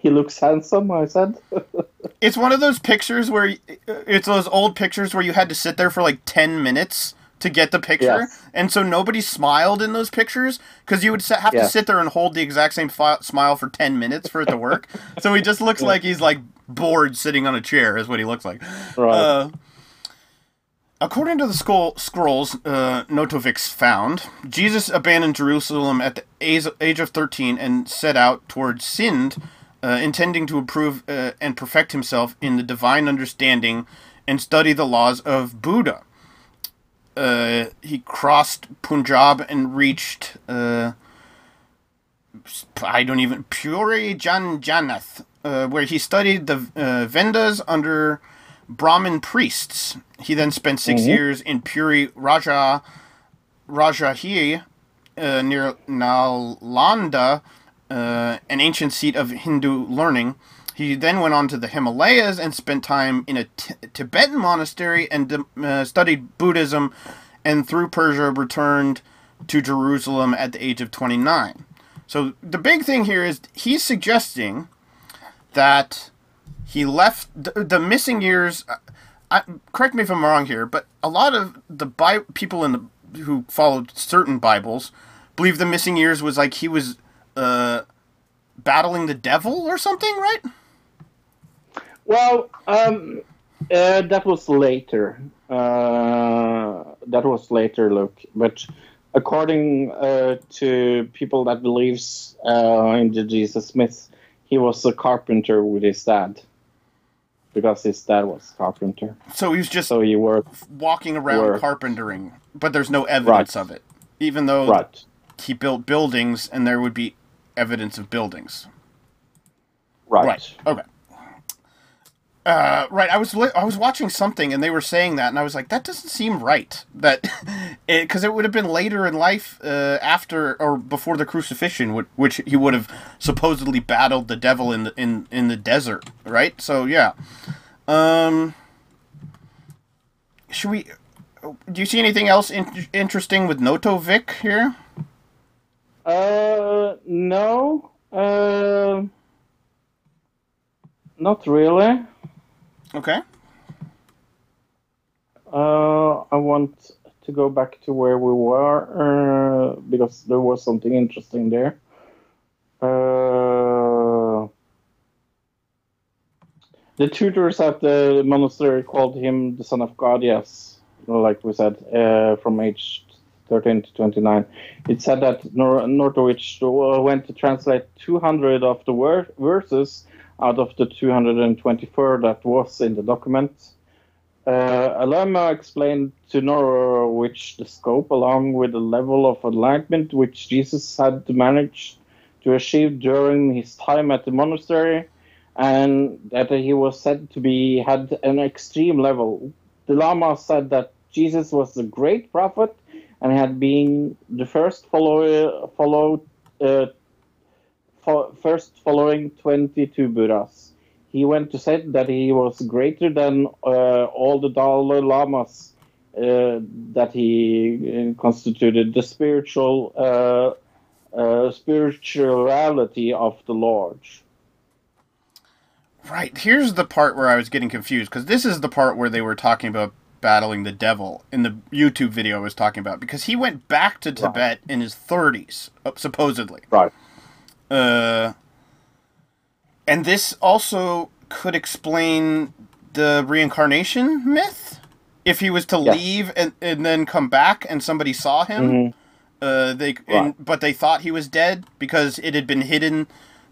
He looks handsome, I said. It's one of those pictures where it's those old pictures where you had to sit there for like 10 minutes to get the picture. Yes. And so nobody smiled in those pictures because you would have Yeah. to sit there and hold the exact same fi- smile for 10 minutes for it to work. so he just looks like he's like bored sitting on a chair, is what he looks like. Right. Uh, according to the scroll, scrolls uh, Notovix found, Jesus abandoned Jerusalem at the age, age of 13 and set out towards Sind, uh, intending to improve uh, and perfect himself in the divine understanding and study the laws of Buddha. Uh, he crossed Punjab and reached, uh, I don't even, Puri Janjanath, uh, where he studied the uh, Vendas under Brahmin priests. He then spent 6 years in Puri Raja Rajahi uh, near Nalanda, uh, an ancient seat of Hindu learning. He then went on to the Himalayas and spent time in a t- Tibetan monastery and uh, studied Buddhism, and through Persia returned to Jerusalem at the age of 29. So the big thing here is he's suggesting that he left the, the missing years. uh, I, correct me if I'm wrong here, but a lot of the Bi- people in the who followed certain Bibles believe the missing years was like he was uh, battling the devil or something, right? Well, um, uh, that was later. Uh, that was later, look. But according uh, to people that believes uh, in the Jesus myth, he was a carpenter with his dad. Because his dad was a carpenter. So he was just So he worked. walking around Were- carpentering, but there's no evidence Right. of it, even though Right. he built buildings and there would be evidence of buildings. Right. Right. Okay. Uh, right. I was li- I was watching something and they were saying that and I was like, that doesn't seem right. That because it, would have been later in life, uh, after or before the crucifixion, whi- which he would have supposedly battled the devil in the in in the desert. Right. So yeah. Um. Should we? Do you see anything else in- interesting with Notovitch here? Uh, no. Uh, not really. Okay. Uh, I want to go back to where we were uh, because there was something interesting there. Uh, the tutors at the monastery called him the son of God, yes, like we said, uh, from age 13 to 29. It said that Nor- Nortovich went to translate 200 of the wor- verses out of the 224 that was in the document. Uh, Alema explained to Norwich the scope along with the level of enlightenment which Jesus had to manage to achieve during his time at the monastery, and that he was said to be had an extreme level. The Lama said that Jesus was a great prophet and had been the first follow follow uh, fo- first following 22 Buddhas. He went to say that he was greater than uh, all the Dalai Lamas uh, that he uh, constituted the spiritual uh, uh, spirituality of the Lord. Right. Here's the part where I was getting confused because this is the part where they were talking about battling the devil in the YouTube video I was talking about because he went back to Tibet in his 30s, uh, supposedly. Right. Uh, and this also could explain the reincarnation myth. If he was to Yes. leave and, and then come back and somebody saw him, mm-hmm. uh, they Right. and, but they thought he was dead because it had been hidden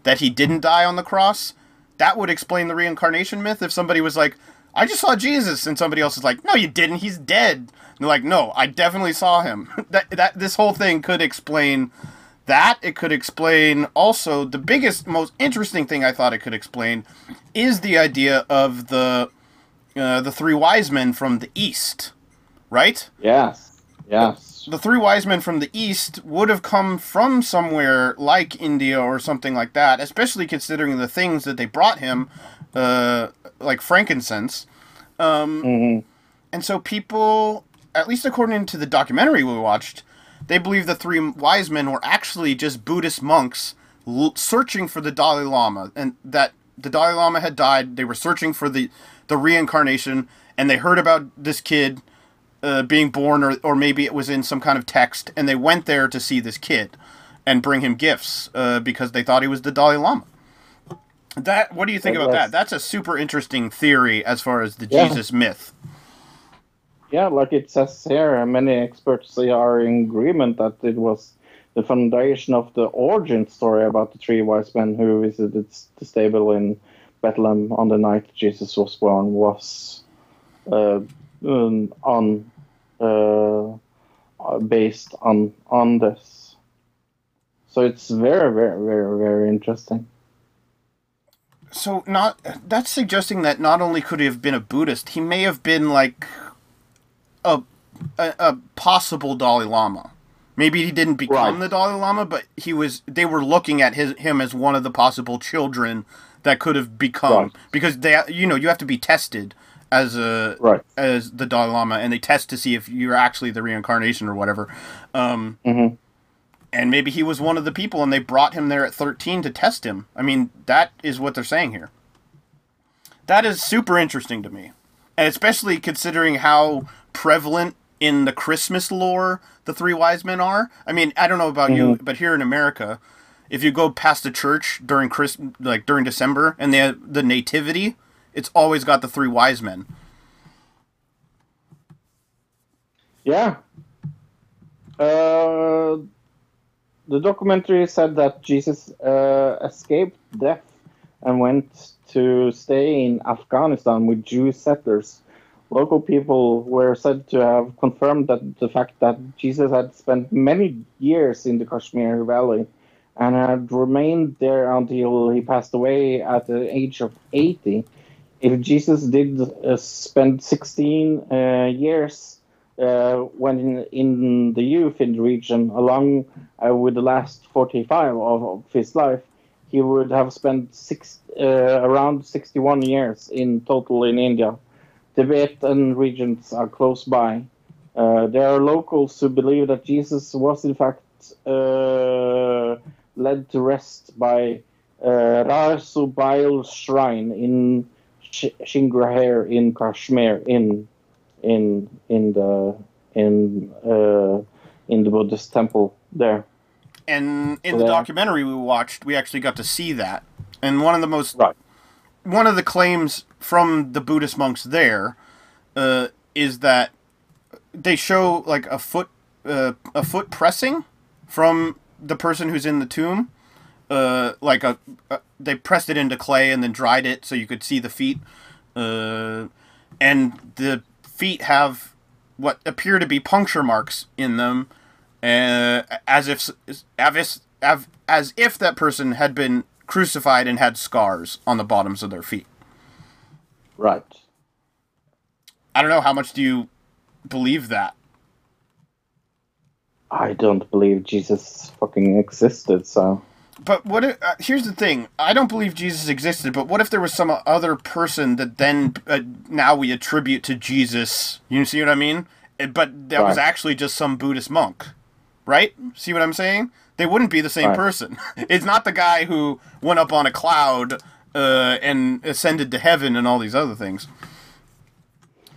that he didn't die on the cross. That would explain the reincarnation myth. If somebody was like, "I just saw Jesus," and somebody else is like, "No, you didn't. He's dead." And they're like, "No, I definitely saw him." that that this whole thing could explain that. It could explain also the biggest, most interesting thing I thought it could explain is the idea of the uh, the three wise men from the east, right? Yes. Yes. the three wise men from the east would have come from somewhere like India or something like that, especially considering the things that they brought him, uh, like frankincense. Mhm. And so people, at least according to the documentary we watched, they believe the three wise men were actually just Buddhist monks l- searching for the Dalai Lama, and that the Dalai Lama had died. They were searching for the the reincarnation, and they heard about this kid uh, being born, or or maybe it was in some kind of text, and they went there to see this kid and bring him gifts uh, because they thought he was the Dalai Lama. That what do you think about that? That's a super interesting theory as far as the Yeah. Jesus myth. Yeah, like it says here, many experts are in agreement that it was the foundation of the origin story about the three wise men who visited the stable in Bethlehem on the night Jesus was born was uh, um, on uh, uh, based on on this. So it's very, very, very, very interesting. So not that's suggesting that not only could he have been a Buddhist, he may have been like a a, a possible Dalai Lama. Maybe he didn't become Right. the Dalai Lama, but he was. They were looking at his him as one of the possible children that could have become Right. because they you know you have to be tested as a Right. as the Dalai Lama and they test to see if you're actually the reincarnation or whatever. Um, Mhm. And maybe he was one of the people and they brought him there at 13 to test him. I mean, that is what they're saying here. That is super interesting to me. And especially considering how prevalent in the Christmas lore the three wise men are. I mean, I don't know about you, but here in America, if you go past the church during Chris like during December and have the nativity, it's always got the three wise men. Yeah. Uh, the documentary said that Jesus uh, escaped death and went to stay in Afghanistan with Jewish settlers. Local people were said to have confirmed that the fact that Jesus had spent many years in the Kashmir Valley and had remained there until he passed away at the age of 80. If Jesus did uh, spend 16 uh, years uh, when in, the youth in the region, along uh, with the last 45 of, of his life, he would have spent six, uh, around 61 years in total in India. Tibet and regions are close by. Uh, there are locals who believe that Jesus was in fact uh, led to rest by uh, Rasubail shrine in Sh- Shingrahair in Kashmir in in in the in uh, in the Buddhist temple there. And in So the there- documentary we watched, we actually got to see that. And one of the most Right. one of the claims from the Buddhist monks there uh, is that they show like a foot uh, a foot pressing from the person who's in the tomb. Uh, like a, a they pressed it into clay and then dried it so you could see the feet. Uh, and the feet have what appear to be puncture marks in them, uh, as if as if as if that person had been crucified and had scars on the bottoms of their feet. Right. I don't know how much do you believe that. I don't believe Jesus fucking existed. So But what? If, uh, here's the thing: I don't believe Jesus existed. But what if there was some other person that then uh, now we attribute to Jesus? You see what I mean? Uh, But that was actually just some Buddhist monk, right? See what I'm saying? They wouldn't be the same Right. person. it's not the guy who went up on a cloud uh, and ascended to heaven and all these other things.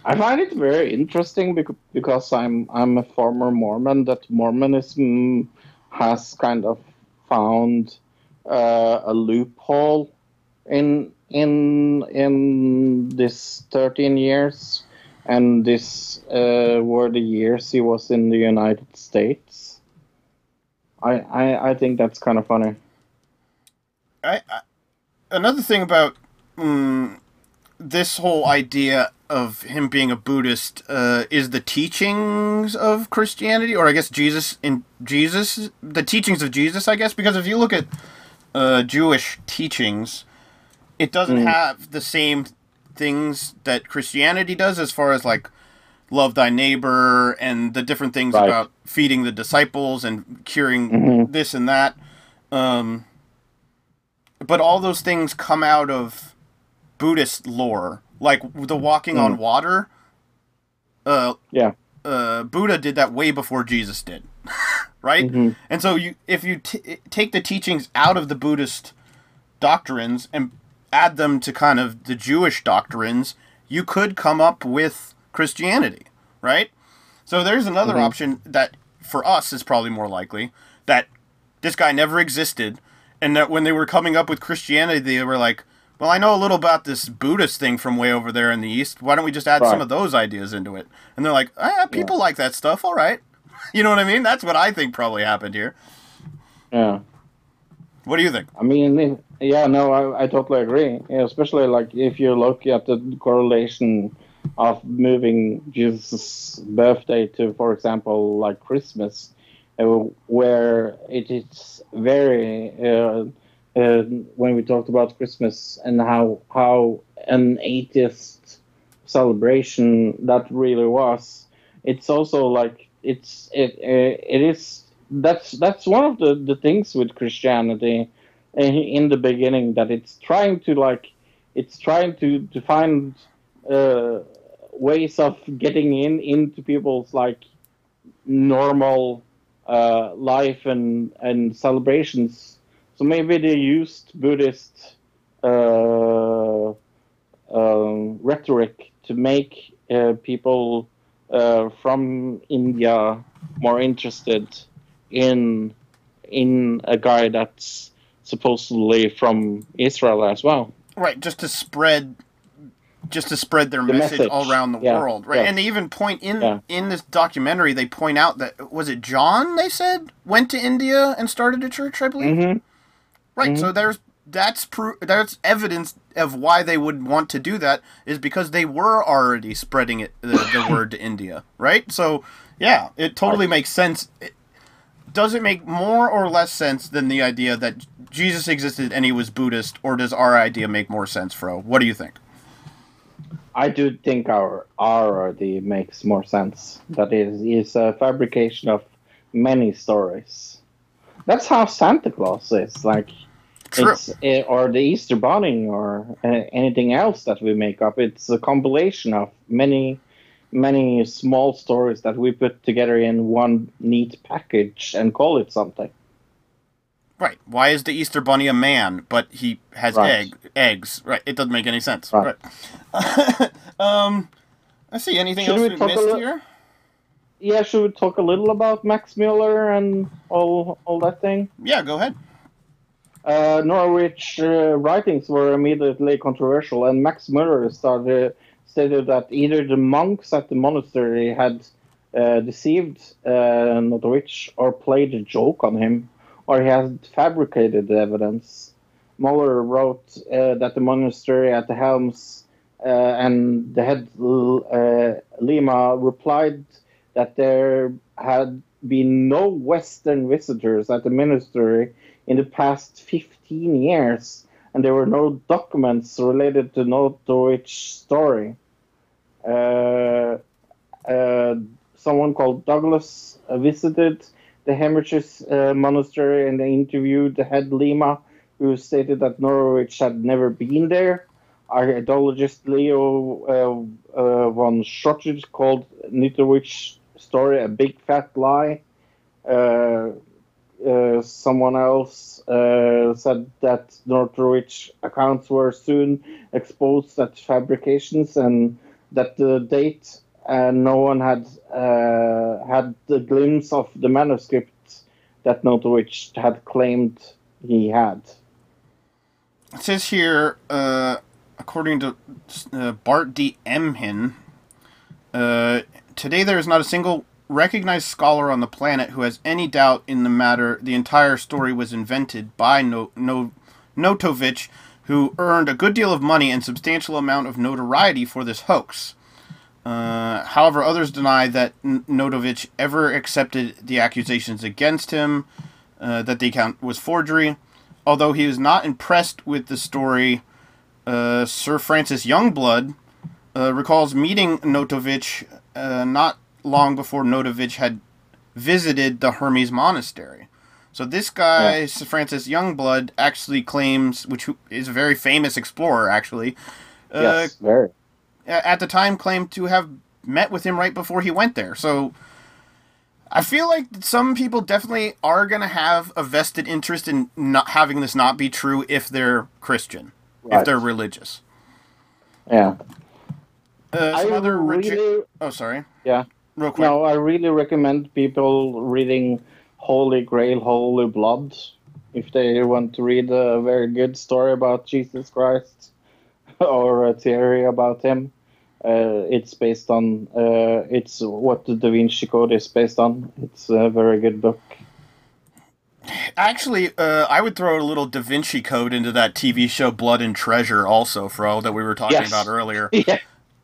I find it very interesting because I'm I'm a former Mormon. That Mormonism has kind of found uh, a loophole in in in this 13 years, and this uh, were the years he was in the United States. I I, I think that's kind of funny. I, I another thing about mm, this whole idea of him being a Buddhist uh, is the teachings of Christianity, or I guess Jesus in Jesus, the teachings of Jesus, I guess, because if you look at uh, Jewish teachings, it doesn't have the same things that Christianity does as far as like love thy neighbor and the different things Right. about feeding the disciples and curing Mhm. this and that. Um, but all those things come out of Buddhist lore, like the walking on water. Uh, Yeah. uh, Buddha did that way before Jesus did, right? Mhm. And so you, if you t- take the teachings out of the Buddhist doctrines and add them to kind of the Jewish doctrines, you could come up with Christianity, right? So there's another option that for us is probably more likely that this guy never existed, and that when they were coming up with Christianity, they were like, "Well, I know a little about this Buddhist thing from way over there in the east. Why don't we just add some of those ideas into it?" And they're like, "Ah, people like that stuff. All right." You know what I mean? That's what I think probably happened here. Yeah. What do you think? I mean, yeah, no, I, I totally agree. Yeah, especially like if you look at the correlation of moving Jesus' birthday to, for example, like Christmas, uh, where it is very uh, uh, when we talked about Christmas and how how an atheist celebration that really was. It's also like it's it uh, it is that's that's one of the the things with Christianity uh, in the beginning that it's trying to like it's trying to to find uh, ways of getting in into people's like normal uh, life and and celebrations. So maybe they used Buddhist uh, um, rhetoric to make uh, people uh, from India more interested in in a guy that's supposedly from Israel as well. Right, just to spread just to spread their The message, message, all around the yeah, world, right? yeah. And they even point in Yeah. in this documentary, they point out that was it John? They said went to India and started a church, I believe. Mm-hmm. Right. Mm-hmm. So there's that's pro- that's evidence of why they would want to do that is because they were already spreading it the, the word to India, right? So yeah, it totally makes sense. It, does it make more or less sense than the idea that Jesus existed and he was Buddhist, or does our idea make more sense, Fro? What do you think? I do think our our idea makes more sense. That is is a fabrication of many stories. That's how Santa Claus is. Like True. it's eh, or the Easter Bunny or uh, anything else that we make up. It's a compilation of many many small stories that we put together in one neat package and call it something. Right. Why is the Easter Bunny a man, but he has Right. egg eggs? Right. It doesn't make any sense. Right. Right. um, let's see. Anything Should else we we missed li- here? Yeah, should we talk a little about Max Mueller and all all that thing? Yeah. Go ahead. Uh, Norwich uh, writings were immediately controversial, and Max Muller started, stated that either the monks at the monastery had uh, deceived uh, Norwich or played a joke on him, or he had fabricated the evidence. Muller wrote uh, that the monastery at the Helms uh, and the head uh, Lima replied that there had been no Western visitors at the monastery in the past 15 years, and there were no documents related to Notovitch story. Uh, uh, someone called Douglas uh, visited the Hemis uh, monastery and they interviewed the head lama, who stated that Notovitch had never been there. Archaeologist Leo uh, uh, von Schottage called Notovitch story a big fat lie. Uh, someone else uh, said that Notovitch accounts were soon exposed as fabrications and that the date uh, no one had uh, had the glimpse of the manuscript that Notovitch had claimed he had. It says here, according to Bart D. Ehrman, today there is not a single recognized scholar on the planet who has any doubt in the matter. The entire story was invented by no- no- Notovitch, who earned a good deal of money and substantial amount of notoriety for this hoax. Uh, however, others deny that N- Notovitch ever accepted the accusations against him, uh, that the account was forgery. Although he was not impressed with the story, uh, Sir Francis Youngblood uh, recalls meeting Notovitch uh, not long before Notovitch had visited the Hemis Monastery. So this guy, Yeah. Francis Youngblood, actually claims, which is a very famous explorer, actually, uh, yes, very. at the time claimed to have met with him right before he went there. So I feel like some people definitely are going to have a vested interest in not having this not be true if they're Christian, if they're religious. Yeah. Uh, I some other regi- really, Oh, sorry. yeah. Real quick. No, I really recommend people reading Holy Grail, Holy Blood if they want to read a very good story about Jesus Christ or a theory about him. Uh, it's based on uh, it's what the Da Vinci Code is based on. It's a very good book. Actually, uh, I would throw a little Da Vinci Code into that TV show Blood and Treasure, also, Fro, that we were talking Yes. about earlier. yeah.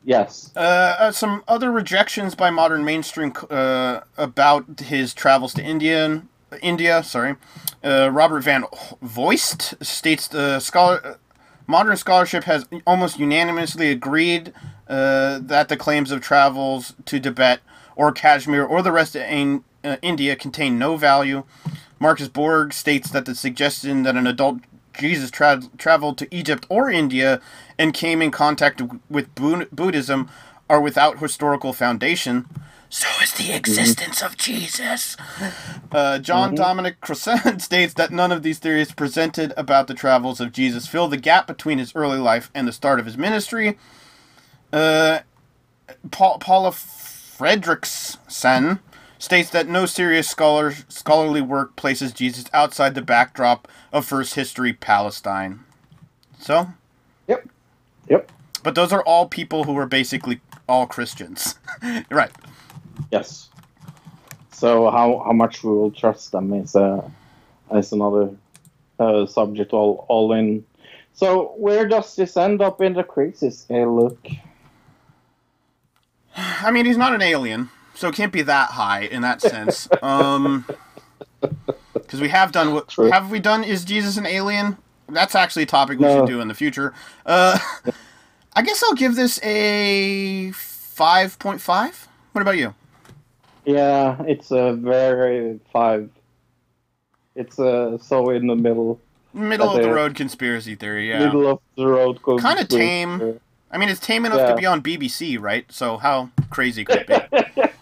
Yes. Uh, uh, some other rejections by modern mainstream uh, about his travels to India. India, sorry. Uh, Robert Van Voorst states the scholar, modern scholarship has almost unanimously agreed uh, that the claims of travels to Tibet or Kashmir or the rest of in, uh, India contain no value. Marcus Borg states that the suggestion that an adult Jesus tra- traveled to Egypt or India and came in contact with Bu- Buddhism are without historical foundation. So is the existence of Jesus. Uh, John Dominic Crossan states that none of these theories presented about the travels of Jesus fill the gap between his early life and the start of his ministry. Uh, Paul, Paula Fredriksen states that no serious scholar, scholarly work places Jesus outside the backdrop of first history Palestine. So, Yep. Yep. but those are all people who are basically all Christians. right. Yes. So how how much we will trust them is uh, is another uh, subject all all in. So where does this end up in the crazy scale? Look. I mean, he's not an alien, so it can't be that high in that sense. Um, because we have done what True. have we done? Is Jesus an alien? That's actually a topic we No. should do in the future. Uh, I guess I'll give this a five point five. What about you? Yeah, it's a very five. It's uh, so in the middle, Middle of the road conspiracy theory. Yeah. middle of the road. Conspiracy. Kinda tame. I mean, it's tame enough Yeah. to be on BBC, right? So how crazy could it be?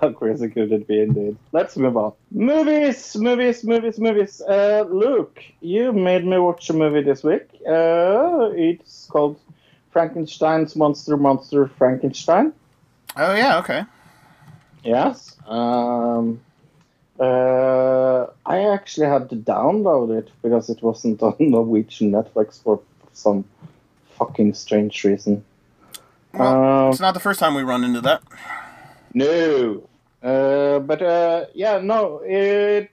How crazy could it be, indeed? Let's move on. Movies, movies, movies, movies. Uh, Luke, you made me watch a movie this week. Uh, it's called Frankenstein's Monster, Monster Frankenstein. Oh yeah, okay. Yes. Um, uh, I actually had to download it because it wasn't on Norwegian Netflix for some fucking strange reason. Well, Um, it's not the first time we run into that. No. Uh, but uh, yeah, no. It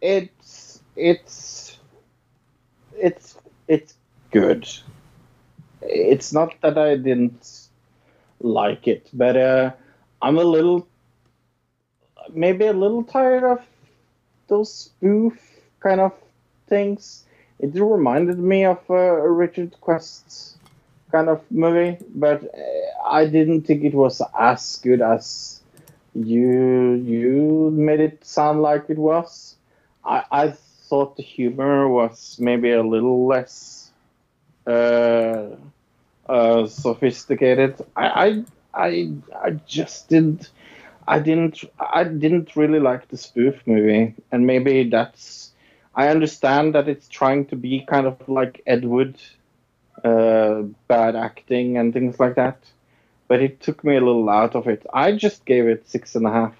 it's it's it's it's good. It's not that I didn't like it, but uh, I'm a little maybe a little tired of those spoof kind of things. It reminded me of uh, Richard Quest kind of movie, but uh, I didn't think it was as good as you you made it sound like it was. I, I thought the humor was maybe a little less uh, uh, sophisticated. I, I I I just didn't I didn't I didn't really like the spoof movie, and maybe that's I understand that it's trying to be kind of like Ed Wood, uh, bad acting and things like that, but it took me a little out of it. I just gave it six and a half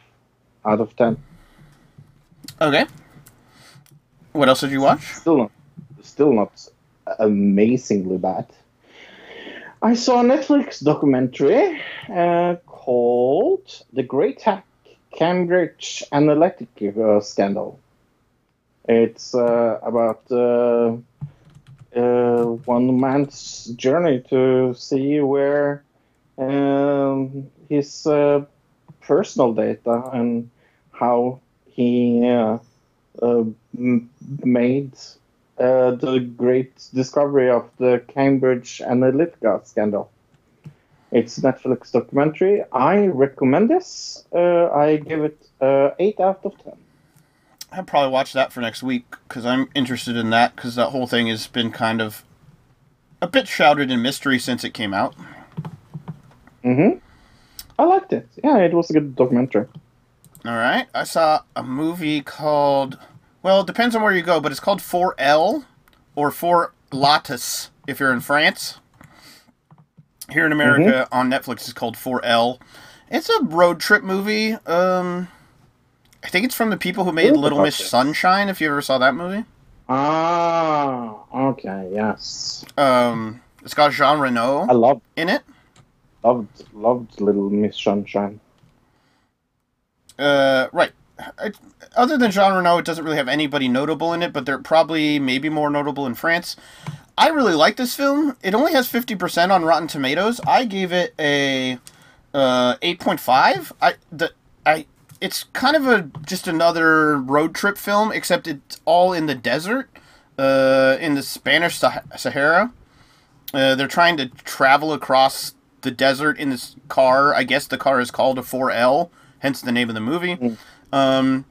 out of ten. Okay. What else did you watch? Still not, still not amazingly bad. I saw a Netflix documentary uh, called "The Great Hack: Cambridge Analytica Scandal." It's uh, about uh, one man's journey to see where um, his uh, personal data and how he uh, uh, made uh, the great discovery of the Cambridge Analytica scandal. It's a Netflix documentary. I recommend this. Uh, I give it 8 out of 10. I'll probably watch that for next week because I'm interested in that because that whole thing has been kind of a bit shrouded in mystery since it came out. hmm I liked it. Yeah, it was a good documentary. All right. I saw a movie called, well, it depends on where you go, but it's called 4L or 4 Latas if you're in France. Here in America on Netflix it's called 4L. It's a road trip movie. Um, I think it's from the people who made Ooh, Little Miss. Sunshine. If you ever saw that movie, Ah, okay, yes. um, it's got Jean Reno I loved, in it. loved, loved Little Miss Sunshine. Uh, right. I, other than Jean Reno, it doesn't really have anybody notable in it, but they're probably maybe more notable in France. I really like this film. It only has fifty percent on Rotten Tomatoes. I gave it a uh, eight point five. I the I it's kind of a just another road trip film, except it's all in the desert, uh, in the Spanish Sah- Sahara. Uh, they're trying to travel across the desert in this car. I guess the car is called a 4L, hence the name of the movie. Um,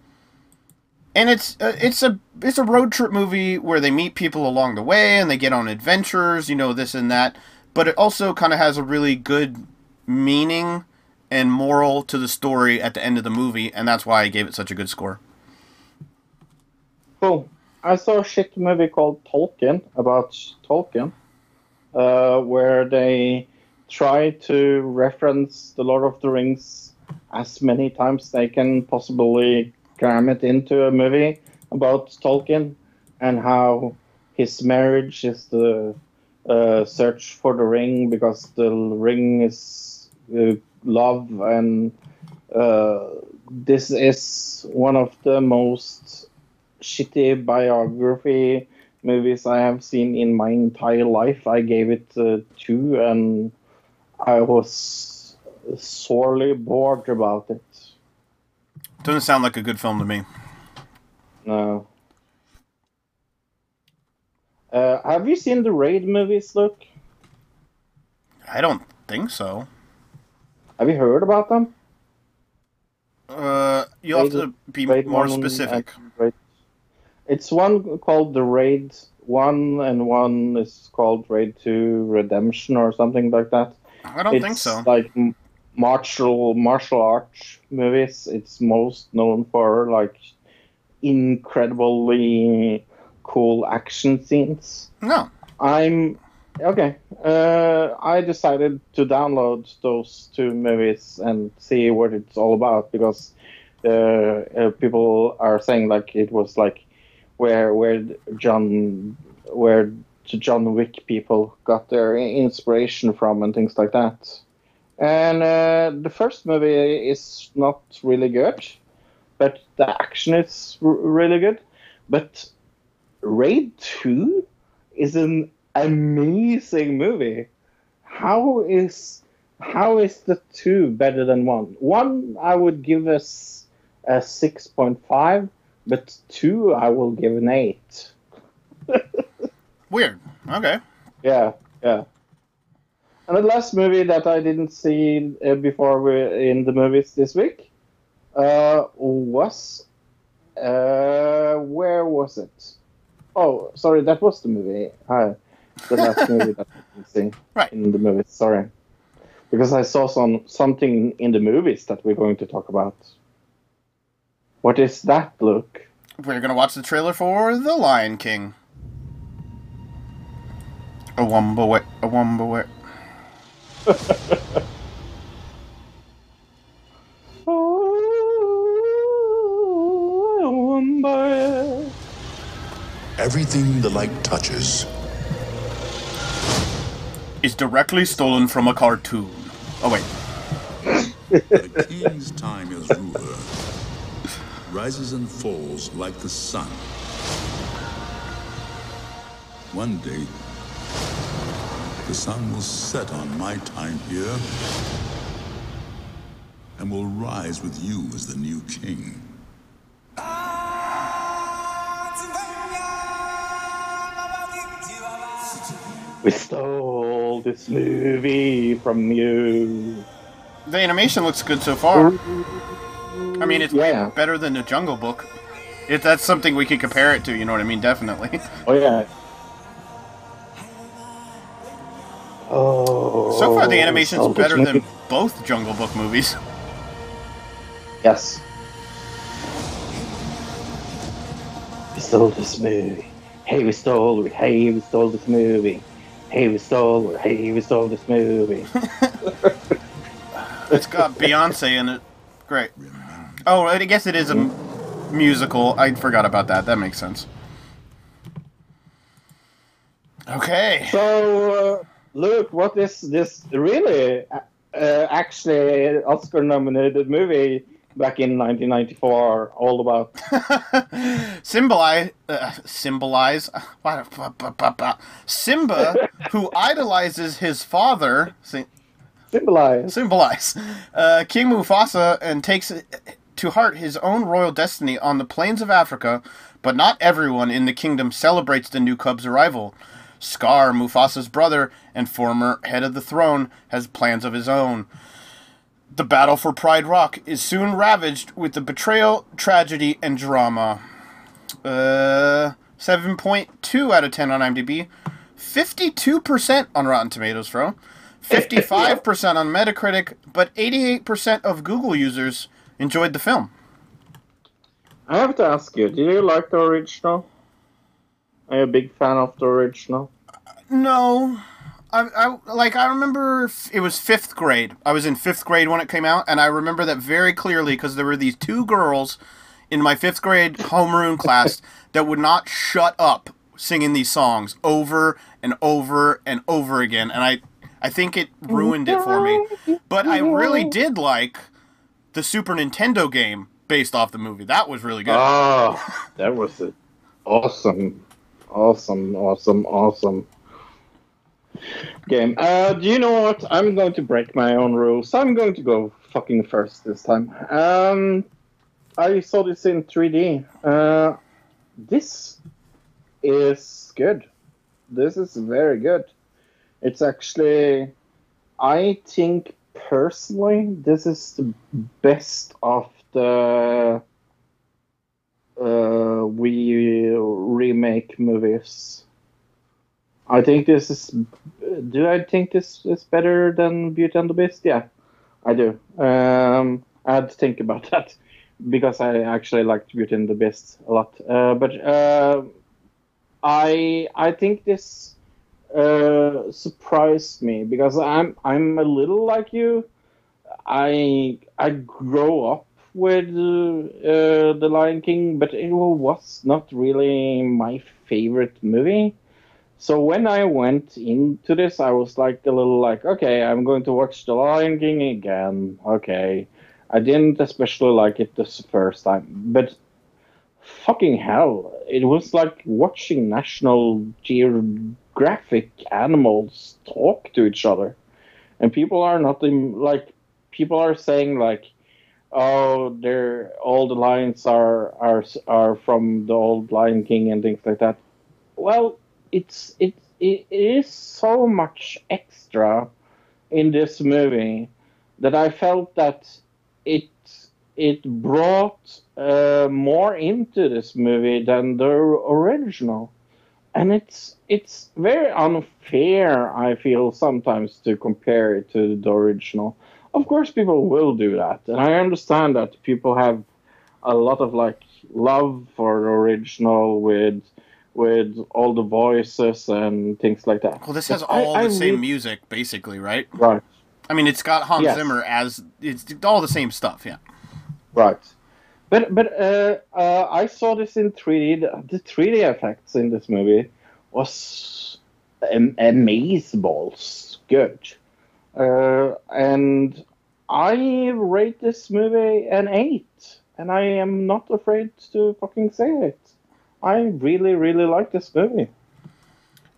and it's uh, it's a it's a road trip movie where they meet people along the way and they get on adventures, you know, this and that. But it also kind of has a really good meaning and moral to the story at the end of the movie, and that's why I gave it such a good score. Cool. I saw a shit movie called Tolkien about Tolkien, uh, where they try to reference the Lord of the Rings as many times they can possibly cram it into a movie about Tolkien and how his marriage is the uh, search for the ring because the ring is uh, love and uh, this is one of the most shitty biography movies I have seen in my entire life. I gave it uh, two, and I was sorely bored about it. Doesn't sound like a good film to me. No. Uh, have you seen the Raid movies, Luke? I don't think so. Have you heard about them? Uh, you'll have to be Raid more 1 specific. It's one called the Raid 1, and one is called Raid 2 Redemption or something like that. I don't think so. It's so. Like, martial martial arts movies. It's most known for like incredibly cool action scenes. No. I'm okay. Uh, I decided to download those two movies and see what it's all about because uh, uh, people are saying like it was like where where John where the John Wick people got their inspiration from and things like that. And uh, the first movie is not really good, but the action is r- really good. But Raid 2 is an amazing movie. How is how is the two better than one? One I would give us a six point five, but two I will give an eight. Weird. Okay. Yeah, yeah. And the last movie that I didn't see uh, before we in the movies this week uh, was uh, where was it? Oh, sorry, that was the movie. Uh, the last movie that I didn't see Right. in the movies. Sorry, because I saw some something in the movies that we're going to talk about. What is that, Luke? We're gonna watch the trailer for The Lion King. A wumba wet, a wumba wet. Oh, I wonder. Everything the light touches Is directly stolen from a cartoon. Oh wait. The king's time as ruler rises and falls like the sun. One day, the sun will set on my time here and will rise with you as the new king. We stole oh. This movie from you. The animation looks good so far. I mean, it's Yeah. way better than the Jungle Book. If that's something we could compare it to, you know what I mean? Definitely. Oh yeah. Oh. So far, the oh, animation's oh, stole this better than both Jungle Book movies. Yes. We stole this movie. Hey, we stole. Hey, we stole this movie. Hey, we stole. Hey, we stole this movie. It's got Beyonce in it. Great. Oh, I guess it is a m- musical. I forgot about that. That makes sense. Okay. So, uh, Luke, what is this really uh, uh, actually Oscar-nominated movie back in 1994 all about? symbolize uh, symbolize Simba who idolizes his father sy- Symbolize. symbolize uh, King Mufasa and takes to heart his own royal destiny on the plains of Africa but not everyone in the kingdom celebrates the new cub's arrival Scar Mufasa's brother and former head of the throne has plans of his own the battle for Pride Rock is soon ravaged with the betrayal, tragedy, and drama. Uh, 7.2 out of 10 on IMDb. 52% on Rotten Tomatoes, bro. 55% on Metacritic, but 88% of Google users enjoyed the film. I have to ask you, do you like the original? Are you a big fan of the original? No. I, I like I remember it was fifth grade. I was in fifth grade when it came out, and I remember that very clearly because there were these two girls in my fifth grade homeroom class that would not shut up singing these songs over and over and over again, and I I think it ruined it for me. But I really did like the Super Nintendo game based off the movie. That was really good. Oh, that was awesome, awesome, awesome, awesome game. Uh, do you know what? I'm going to break my own rules. I'm going to go fucking first this time. Um, I saw this in 3D. Uh, this is good. This is very good. It's actually, I think personally, this is the best of the uh, we remake movies. I think this is. Do I think this is better than Beauty and the Beast? Yeah, I do. Um, I had to think about that because I actually liked Beauty and the Beast a lot. Uh, but uh, I I think this uh, surprised me because I'm I'm a little like you. I I grow up with uh, the Lion King, but it was not really my favorite movie. So when I went into this, I was like a little like, okay, I'm going to watch The Lion King again. Okay, I didn't especially like it the first time, but fucking hell, it was like watching National Geographic animals talk to each other, and people are not in, like people are saying like, oh, they're all the lions are are are from the old Lion King and things like that. Well, it's it it is so much extra in this movie that I felt that it it brought uh, more into this movie than the original, and it's it's very unfair. I feel sometimes to compare it to the original. Of course, people will do that, and I understand that people have a lot of like love for the original with with all the voices and things like that. Well, this has But I- all I the same re- music, basically, right? Right. I mean, it's got Hans Yes. Zimmer as it's all the same stuff. Yeah. Right. But but uh, uh, I saw this in 3D. The, the 3D effects in this movie was am- amazeballs good. Uh, and I rate this movie an 8. And I am not afraid to fucking say it. I really, really like this movie.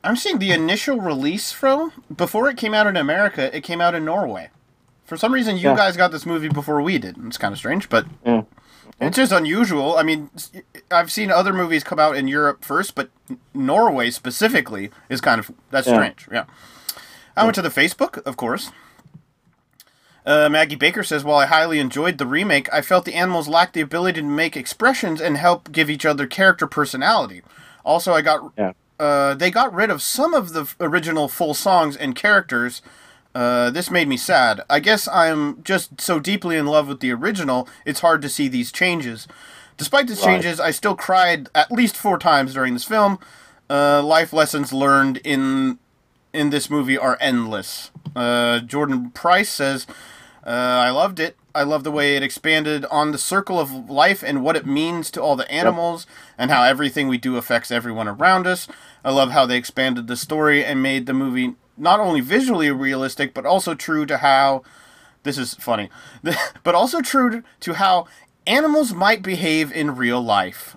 I'm seeing the initial release, from Before it came out in America, it came out in Norway. For some reason, you Yeah. guys got this movie before we did. It's kind of strange, but Yeah. it's just unusual. I mean, I've seen other movies come out in Europe first, but Norway specifically is kind of that's Yeah. strange. Yeah. I went to the Facebook, of course. Uh, Maggie Baker says, While I highly enjoyed the remake, I felt the animals lacked the ability to make expressions and help give each other character personality. Also, I got Yeah. uh, they got rid of some of the original full songs and characters. Uh, this made me sad. I guess I'm just so deeply in love with the original, it's hard to see these changes. Despite these Right. changes, I still cried at least four times during this film. Uh, life lessons learned in in this movie are endless. Uh, Jordan Price says, uh, I loved it. I love the way it expanded on the circle of life and what it means to all the animals and how everything we do affects everyone around us. I love how they expanded the story and made the movie not only visually realistic, but also true to how. This is funny. but also true to how animals might behave in real life.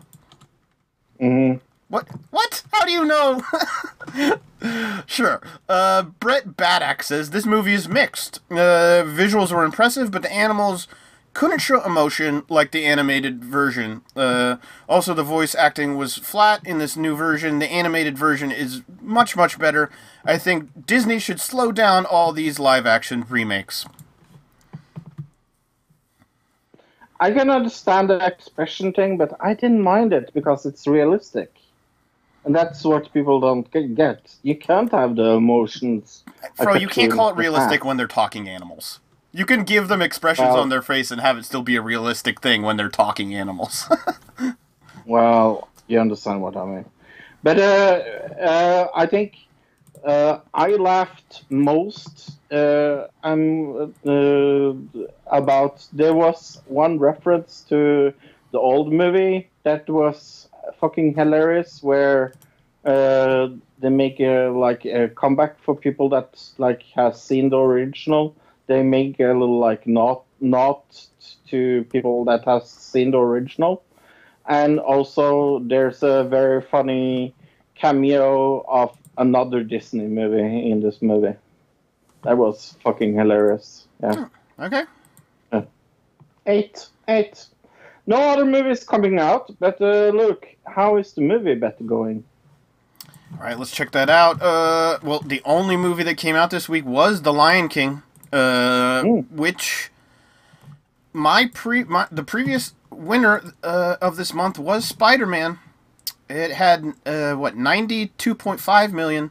hmm What? What? How do you know? sure. Uh, Brett Baddock says this movie is mixed. Uh, visuals were impressive, but the animals couldn't show emotion like the animated version. Uh, also, the voice acting was flat in this new version. The animated version is much, much better. I think Disney should slow down all these live action remakes. I can understand the expression thing, but I didn't mind it because it's realistic. And that's what people don't get. You can't have the emotions. Bro, you can't call it realistic when they're talking animals. You can give them expressions Well- on their face and have it still be a realistic thing when they're talking animals. Well, you understand what I mean. But uh, uh, I think uh, I laughed most uh, um, uh, about there was one reference to the old movie that was fucking hilarious where uh, they make a like a comeback for people that like has seen the original. They make a little like not not to people that has seen the original and also there's a very funny cameo of another Disney movie in this movie. That was fucking hilarious. Yeah. okay. Eight. Eight. No other movies coming out, but uh, look, how is the movie better going? All right, let's check that out. Uh, well, the only movie that came out this week was The Lion King, uh, Mm. which my pre my, the previous winner uh, of this month was Spider Man. It had uh, what ninety two point five million.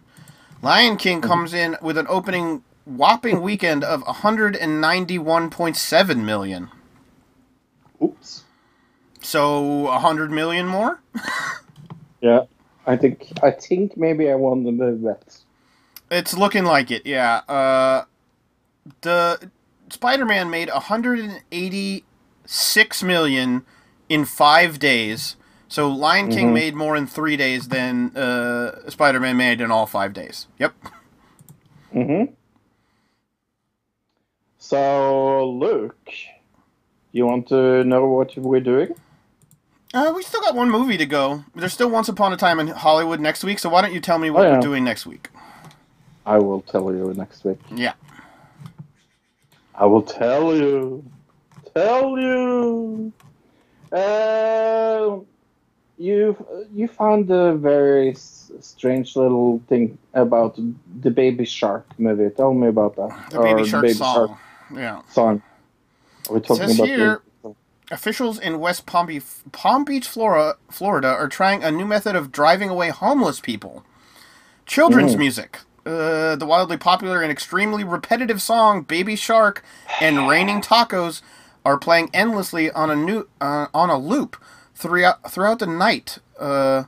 Lion King comes in with an opening whopping weekend of 191.7 million. Oops. So a 100 million more? Yeah. I think I think maybe I won the bet. It's looking like it, yeah. Uh, the Spider-Man made 186 million in five days. So Lion King Mhm. made more in three days than uh, Spider-Man made in all five days. Yep. Mm-hmm. So, Luke, you want to know what we're doing? Uh, we still got one movie to go. There's still Once Upon a Time in Hollywood next week. So why don't you tell me what Oh, yeah. we're doing next week? I will tell you next week. Yeah. I will tell you. Tell you. Uh, you you found a very s- strange little thing about the Baby Shark movie. Tell me about that. The Baby Or Shark song. Yeah. song. Are we talking about here- the- Officials in West Palm Beach, Palm Beach, Florida, Florida, are trying a new method of driving away homeless people. Children's Mm. music. Uh, the wildly popular and extremely repetitive song "Baby Shark" and "Raining Tacos" are playing endlessly on a new uh, on a loop throughout throughout the night. Uh,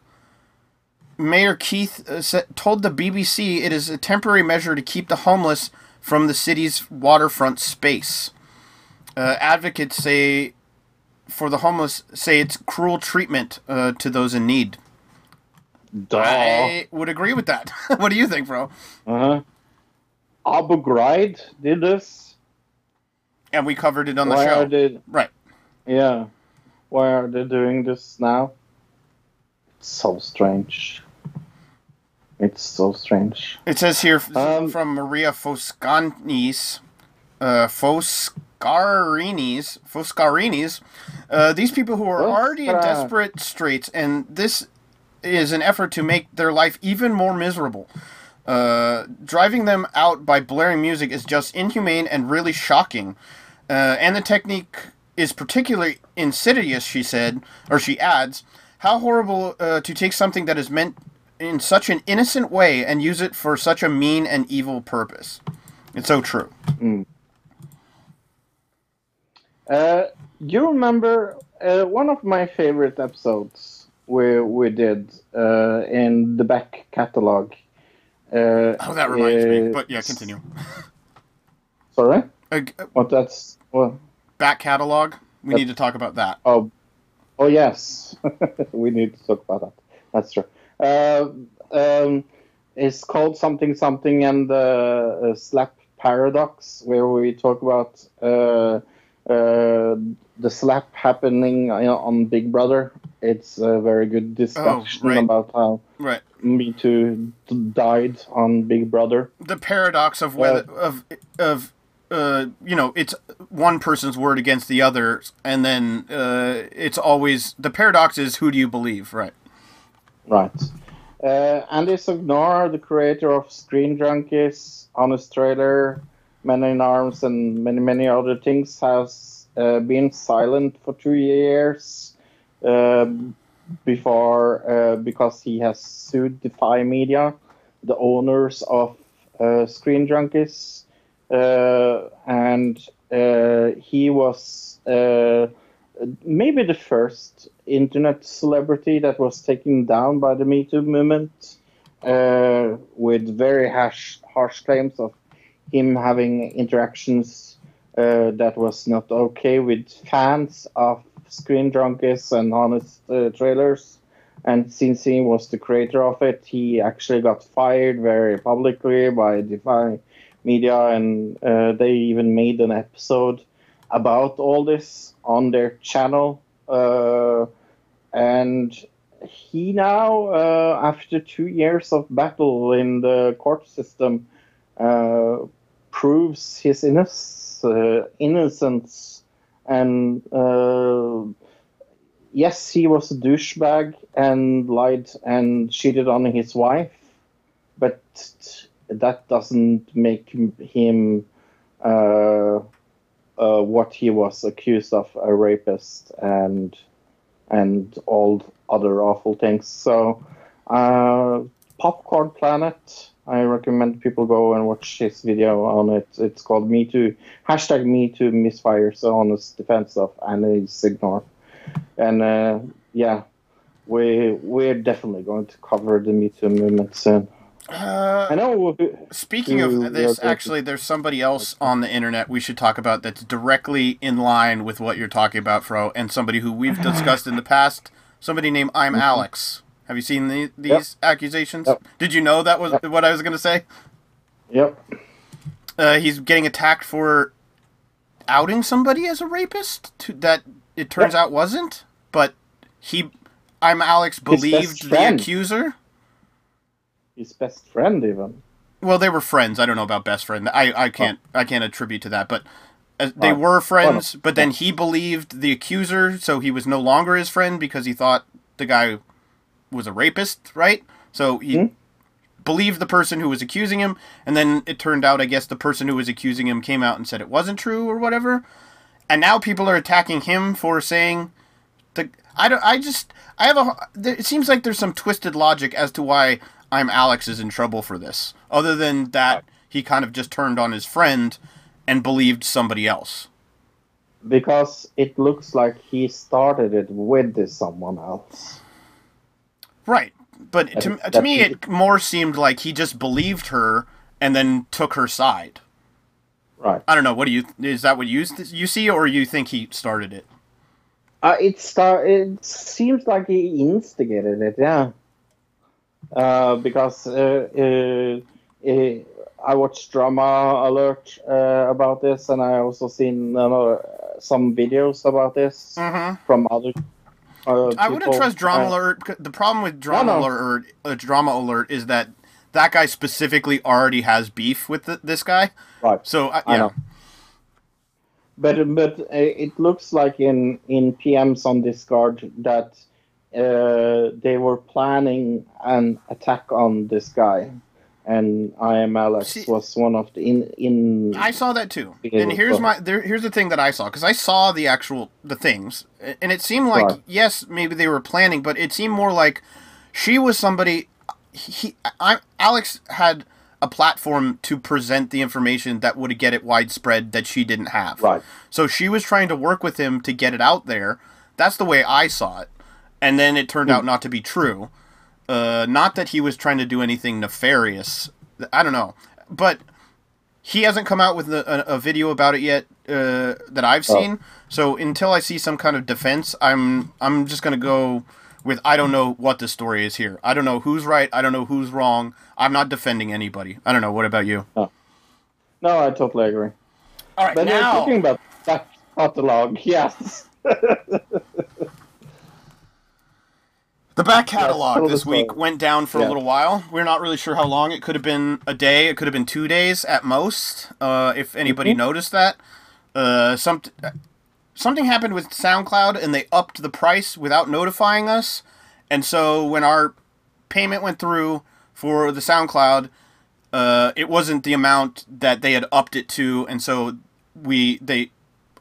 Mayor Keith uh, told the BBC it is a temporary measure to keep the homeless from the city's waterfront space. Uh, advocates say for the homeless say it's cruel treatment uh, to those in need. Duh. I would agree with that. what do you think, bro? Uh-huh. Abu Ghraib did this. And we covered it on the show. they? Right. Yeah. Why are they doing this now? It's so strange. It's so strange. It says here Um, from Maria Foscanis, uh, Foscarinis, Foscarinis. Uh, these people who are already in desperate straits, and this is an effort to make their life even more miserable. Uh, driving them out by blaring music is just inhumane and really shocking. Uh, and the technique is particularly insidious, she said, or she adds. How horrible uh, to take something that is meant in such an innocent way and use it for such a mean and evil purpose. It's so true. Uh, you remember uh, one of my favorite episodes where we did uh, in the back catalog. Uh, Oh, that reminds me. But yeah, continue. Sorry, Uh, what? That's well. back catalog. We need to talk about that. Oh, oh yes. we need to talk about that. That's true. Uh, um, it's called something something and the uh, slap paradox, where we talk about uh, uh, the slap happening on on Big Brother. It's a very good discussion right. about how Right. Me Too died on Big Brother. The paradox of whether of of uh, you know, it's one person's word against the others, and then uh, it's always the paradox is who do you believe, right? Right. Uh, Andy Signore, the creator of Screen Junkies, Honest Trailer, Men in Arms, and many, many other things, has uh, been silent for two years um before uh, because he has sued Defy Media, the owners of uh, Screen Junkies, uh, and uh, he was. Uh, maybe the first internet celebrity that was taken down by the Me Too movement uh, with very harsh, harsh claims of him having interactions uh, that was not okay with fans of Screen Junkies and Honest uh, Trailers. And since he was the creator of it, he actually got fired very publicly by Defy Media, and uh, they even made an episode about all this on their channel. Uh, and he now, uh, after two years of battle in the court system, uh, proves his innocence, uh, innocence. And uh, yes, he was a douchebag and lied and cheated on his wife, but that doesn't make him. Uh, uh, what he was accused of a rapist and and all other awful things. So uh, Popcorn Planet. I recommend people go and watch his video on it. It's called Me Too hashtag Me Too Misfires Honest Defense of Andy Signore. And uh, yeah, we we're definitely going to cover the Me Too movement soon. Uh, I know. Speaking of this, actually, there's somebody else on the internet we should talk about that's directly in line with what you're talking about, Fro, and somebody who we've discussed in the past. Somebody named I'm Alex. Have you seen the, these accusations? Yep. Did you know that was Yep. what I was going to say? Yep. Uh, he's getting attacked for outing somebody as a rapist to, that it turns Yep. out wasn't, but he, I'm Alex, believed the accuser. His best friend, even. Well, they were friends. I don't know about best friend. I, I can't I can't attribute to that, but uh, they Oh. were friends. But then he believed the accuser, so he was no longer his friend because he thought the guy was a rapist, right? So he Hmm? believed the person who was accusing him, and then it turned out, I guess, the person who was accusing him came out and said it wasn't true or whatever. And now people are attacking him for saying the I don't I just I have a it seems like there's some twisted logic as to why I'm Alex is in trouble for this other than that he kind of just turned on his friend and believed somebody else. Because it looks like he started it with this someone else. Right. But to, to me it more seemed like he just believed her and then took her side. Right. I don't know. What do you is that what you you see or you think he started it? Uh, it start. It seems like he instigated it. Yeah. Uh, because uh, uh, uh, I watched Drama Alert uh, about this, and I also seen another, some videos about this Mhm. from other. Uh, I wouldn't trust Drama Uh, Alert. The problem with Drama no. Alert, uh, Drama Alert, is that that guy specifically already has beef with th this guy. Right. So uh, I yeah, know. But but uh, it looks like in in PMs on Discord that uh, they were planning an attack on this guy, and I am Alex See- was one of the in in. I saw that too. And here's my there, here's the thing that I saw because I saw the actual the things, and it seemed like Right. yes, maybe they were planning, but it seemed more like she was somebody. He, I, Alex had a platform to present the information that would get it widespread that she didn't have. Right. So she was trying to work with him to get it out there. That's the way I saw it. And then it turned hmm. out not to be true. Uh, not that he was trying to do anything nefarious. I don't know. But he hasn't come out with a, a, a video about it yet uh, that I've Oh. seen. So until I see some kind of defense, I'm I'm just gonna go with I don't know what the story is here. I don't know who's right. I don't know who's wrong. I'm not defending anybody. I don't know. What about you? no, I totally agree. All right, But now talking about that catalog, yes. The back catalog the this week went down for a little while. We're not really sure how long. It could have been a day. It could have been two days at most. Uh, if anybody Mm-hmm. noticed that, uh, some something happened with SoundCloud and they upped the price without notifying us. And so when our payment went through for the SoundCloud, uh, it wasn't the amount that they had upped it to, and so we they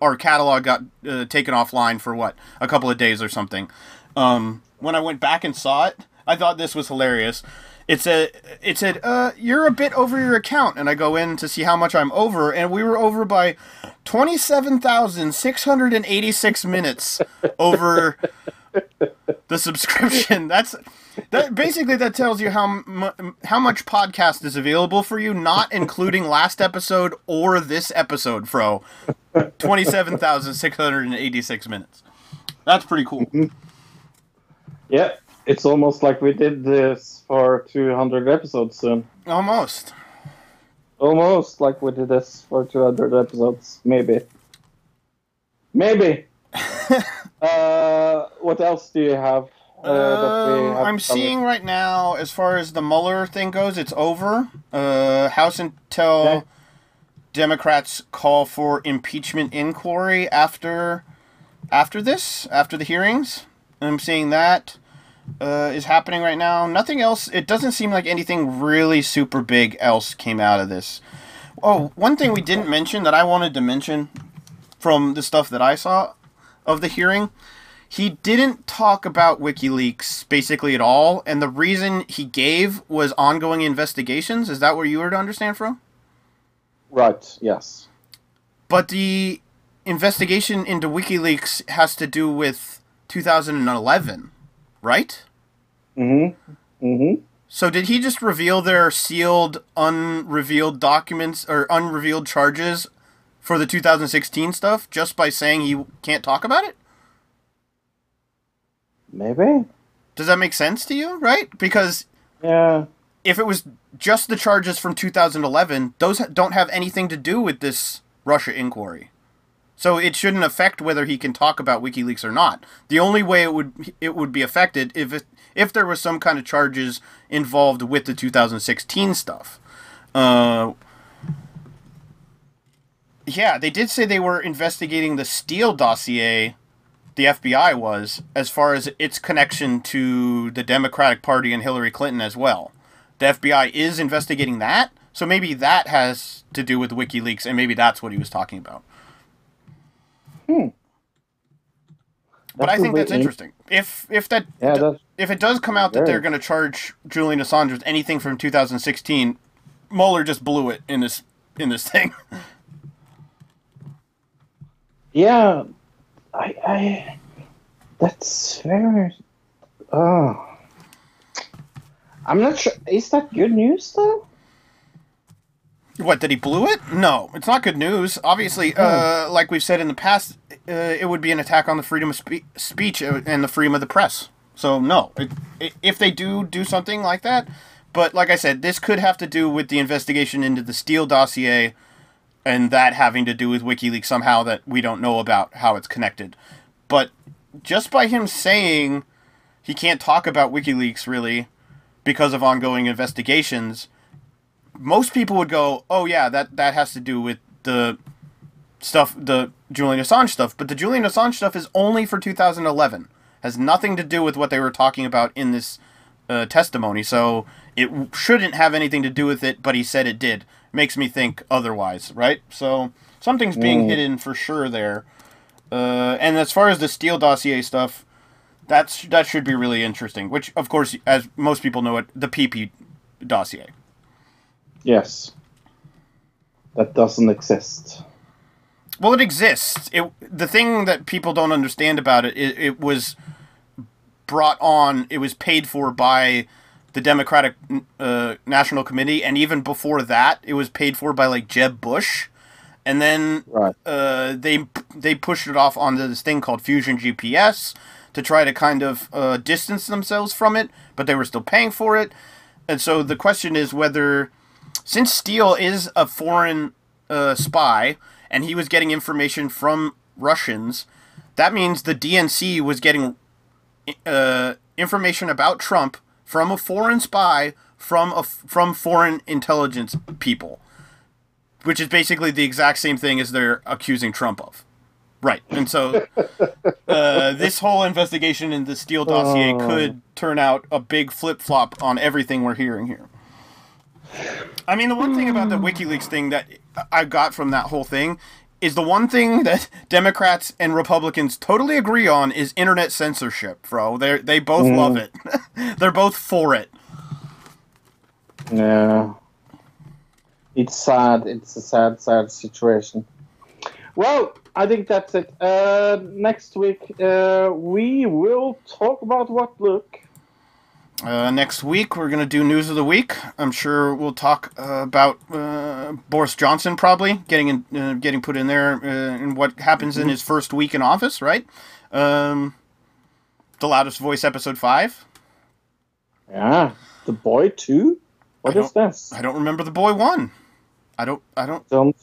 our catalog got uh, taken offline for what a couple of days or something. Um, when I went back and saw it, I thought this was hilarious. It said it said uh, you're a bit over your account, and I go in to see how much I'm over, and we were over by twenty seven thousand six hundred and eighty six minutes over the subscription. That's that basically that tells you how mu- how much podcast is available for you, not including last episode or this episode, Fro. Twenty seven thousand six hundred and eighty six minutes. That's pretty cool. Yeah, it's almost like we did this for 200 episodes soon. Almost. Almost like we did this for 200 episodes, maybe. Maybe. uh, what else do you have? Uh, that Um, have I'm seeing right now, as far as the Mueller thing goes, it's over. Uh, House until Okay. Democrats call for impeachment inquiry after after this, after the hearings. I'm seeing that uh, is happening right now. Nothing else. It doesn't seem like anything really super big else came out of this. Oh, one thing we didn't mention that I wanted to mention from the stuff that I saw of the hearing he didn't talk about WikiLeaks basically at all, and the reason he gave was ongoing investigations. Is that where you were to understand from? Right. Yes. But the investigation into WikiLeaks has to do with 2011, right? Mm-hmm. Mm-hmm. So did he just reveal their sealed, unrevealed documents or unrevealed charges for the 2016 stuff just by saying he can't talk about it? Maybe. Does that make sense to you, right? Because Yeah. if it was just the charges from 2011, those don't have anything to do with this Russia inquiry. So it shouldn't affect whether he can talk about WikiLeaks or not. The only way it would it would be affected if it, if there was some kind of charges involved with the 2016 stuff. Uh, yeah, they did say they were investigating the Steele dossier. The FBI was as far as its connection to the Democratic Party and Hillary Clinton as well. The FBI is investigating that, so maybe that has to do with WikiLeaks, and maybe that's what he was talking about. Hmm. But I think that's interesting. If if that Yeah, that's if it does come out that they're going to charge Julian Assange with anything from 2016, Mueller just blew it in this in this thing. Yeah, I, I, that's very. Oh, I'm not sure. Is that good news though? What did he blew it? No, it's not good news. Obviously, uh, like we've said in the past, uh, it would be an attack on the freedom of spe- speech and the freedom of the press. So no, it, i if they do do something like that, but like I said, this could have to do with the investigation into the Steele dossier, and that having to do with WikiLeaks somehow that we don't know about how it's connected. But just by him saying he can't talk about WikiLeaks really because of ongoing investigations most people would go, "Oh yeah, that that has to do with the stuff, the Julian Assange stuff." But the Julian Assange stuff is only for 2011. Has nothing to do with what they were talking about in this uh, testimony. So it shouldn't have anything to do with it. But he said it did. Makes me think otherwise, right? So something's being hidden for sure there. Uh, and as far as the Steele dossier stuff, that's that should be really interesting. Which, of course, as most people know it, the PP dossier. Yes. That doesn't exist. Well, it exists. It the thing that people don't understand about it, it, it was brought on. It was paid for by the Democratic uh, National Committee, and even before that, it was paid for by like Jeb Bush, and then Right. uh, they they pushed it off onto this thing called Fusion GPS to try to kind of uh, distance themselves from it, but they were still paying for it, and so the question is whether, since Steele is a foreign uh, spy and he was getting information from Russians, that means the DNC was getting uh, information about Trump from a foreign spy from a from foreign intelligence people, which is basically the exact same thing as they're accusing Trump of. Right, and so uh, this whole investigation in the Steele dossier Oh. could turn out a big flip flop on everything we're hearing here. I mean, the one thing about the WikiLeaks thing that I got from that whole thing is the one thing that Democrats and Republicans totally agree on is internet censorship, bro. They they both love it. They're both for it. Yeah. It's sad. It's a sad, sad situation. Well, I think that's it. Uh, next week, uh, we will talk about what look. Uh, next week we're gonna do news of the week. I'm sure we'll talk uh, about uh, Boris Johnson probably getting in, uh, getting put in there uh, and what happens in his first week in office, right? Um, the loudest voice episode five. Yeah. The boy, two. What I this? I don't remember the boy one. I don't. I don't. don't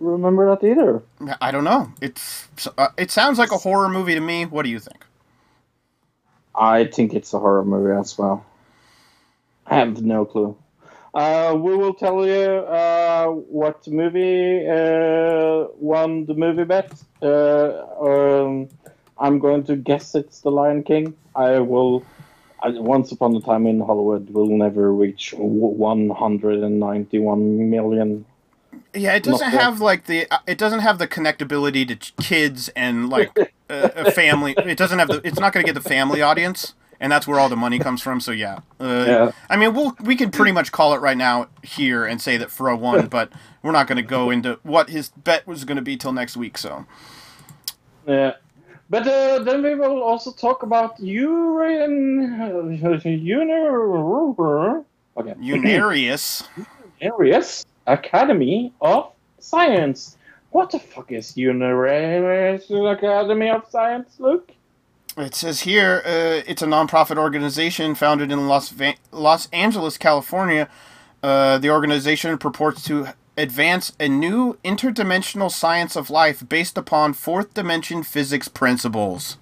remember that either. I don't know. It's. Uh, it sounds like a horror movie to me. What do you think? I think it's a horror movie as well. I have no clue. Uh, we will tell you uh, what movie uh, won the movie bet. Uh, um, I'm going to guess it's The Lion King. I will. Once upon a time in Hollywood, will never reach 191 million. Yeah, it doesn't have like the uh, it doesn't have the connectability to kids and like a, a family. It doesn't have the. It's not going to get the family audience, and that's where all the money comes from. So yeah, uh, Yeah. I mean, we'll we can pretty much call it right now here and say that Fro won, but we're not going to go into what his bet was going to be till next week. So Yeah. But uh, then we will also talk about Uran, Uner, okay. Unarius. Arius Academy of Science. What the fuck is Unarius Academy of Science, Luke? It says here uh, it's a nonprofit organization founded in Los Va- Los Angeles, California. Uh, the organization purports to advance a new interdimensional science of life based upon fourth dimension physics principles.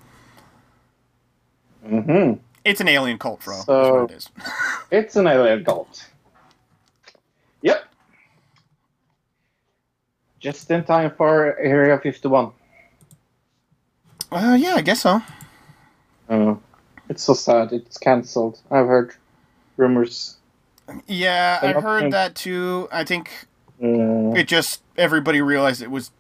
Mm-hmm. It's an alien cult, bro. That's So- what it is. It's an alien cult. Yep. Just in time for Area 51. Uh, yeah, I guess so. Uh, it's so sad. It's cancelled. I've heard rumors. Yeah, I've heard that too. I think Uh, it just everybody realized it was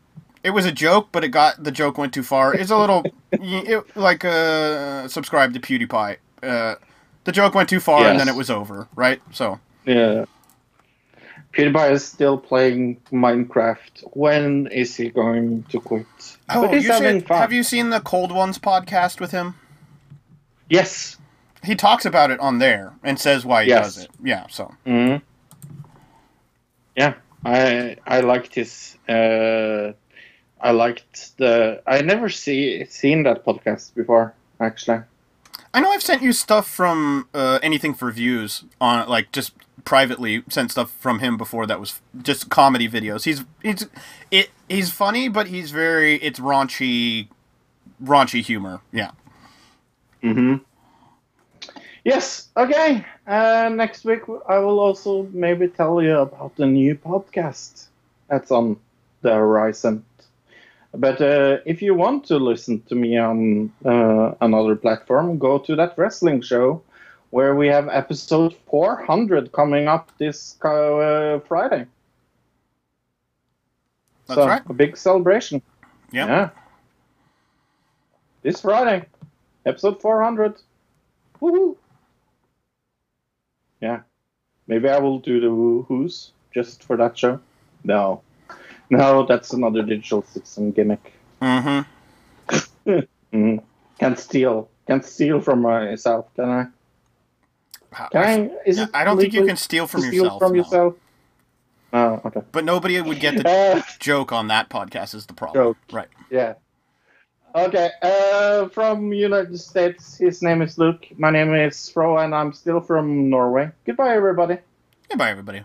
it was a joke, but it got the joke went too far. It's a little it, like uh subscribe to PewDiePie. Uh, the joke went too far, and then it was over, right? So yeah. PewDiePie is still playing Minecraft. When is he going to quit? oh, But he's you having should, fun. have you seen the Cold Ones podcast with him? Yes. He talks about it on there and says why he Yes. does it. Yeah, so hmm Yeah, I I liked his. Uh, I liked the. I never see seen that podcast before. Actually. I know I've sent you stuff from uh, anything for views on like just privately sent stuff from him before that was just comedy videos. He's he's it he's funny, but he's very it's raunchy raunchy humor. Yeah. Mm-hmm. Yes. Okay. Uh, next week I will also maybe tell you about the new podcast that's on the horizon. But uh, if you want to listen to me on uh, another platform, go to that wrestling show where we have episode 400 coming up this uh, Friday. That's so, right. A big celebration. Yeah. Yeah. This Friday, episode 400. Woohoo! Yeah. Maybe I will do the who's just for that show. No. No, that's another digital system gimmick. Mm-hmm. Mm. Can't steal. Can't steal from myself, can I? Can I? Is it I don't think you can steal from steal yourself. from no. yourself? Oh, okay. But nobody would get the Uh, joke on that podcast is the problem. Joke. Right. Yeah. Okay. Uh, from United States, his name is Luke. My name is Fro, and I'm still from Norway. Goodbye, everybody. Goodbye everybody.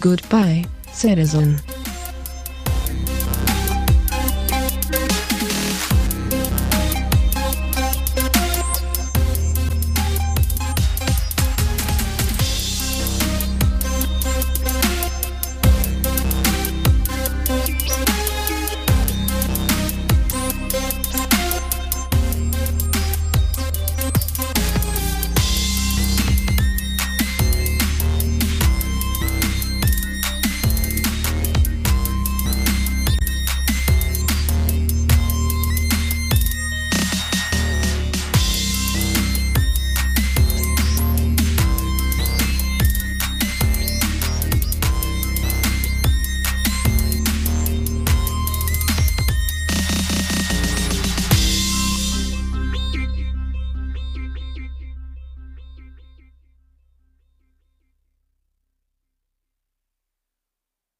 Goodbye, citizen.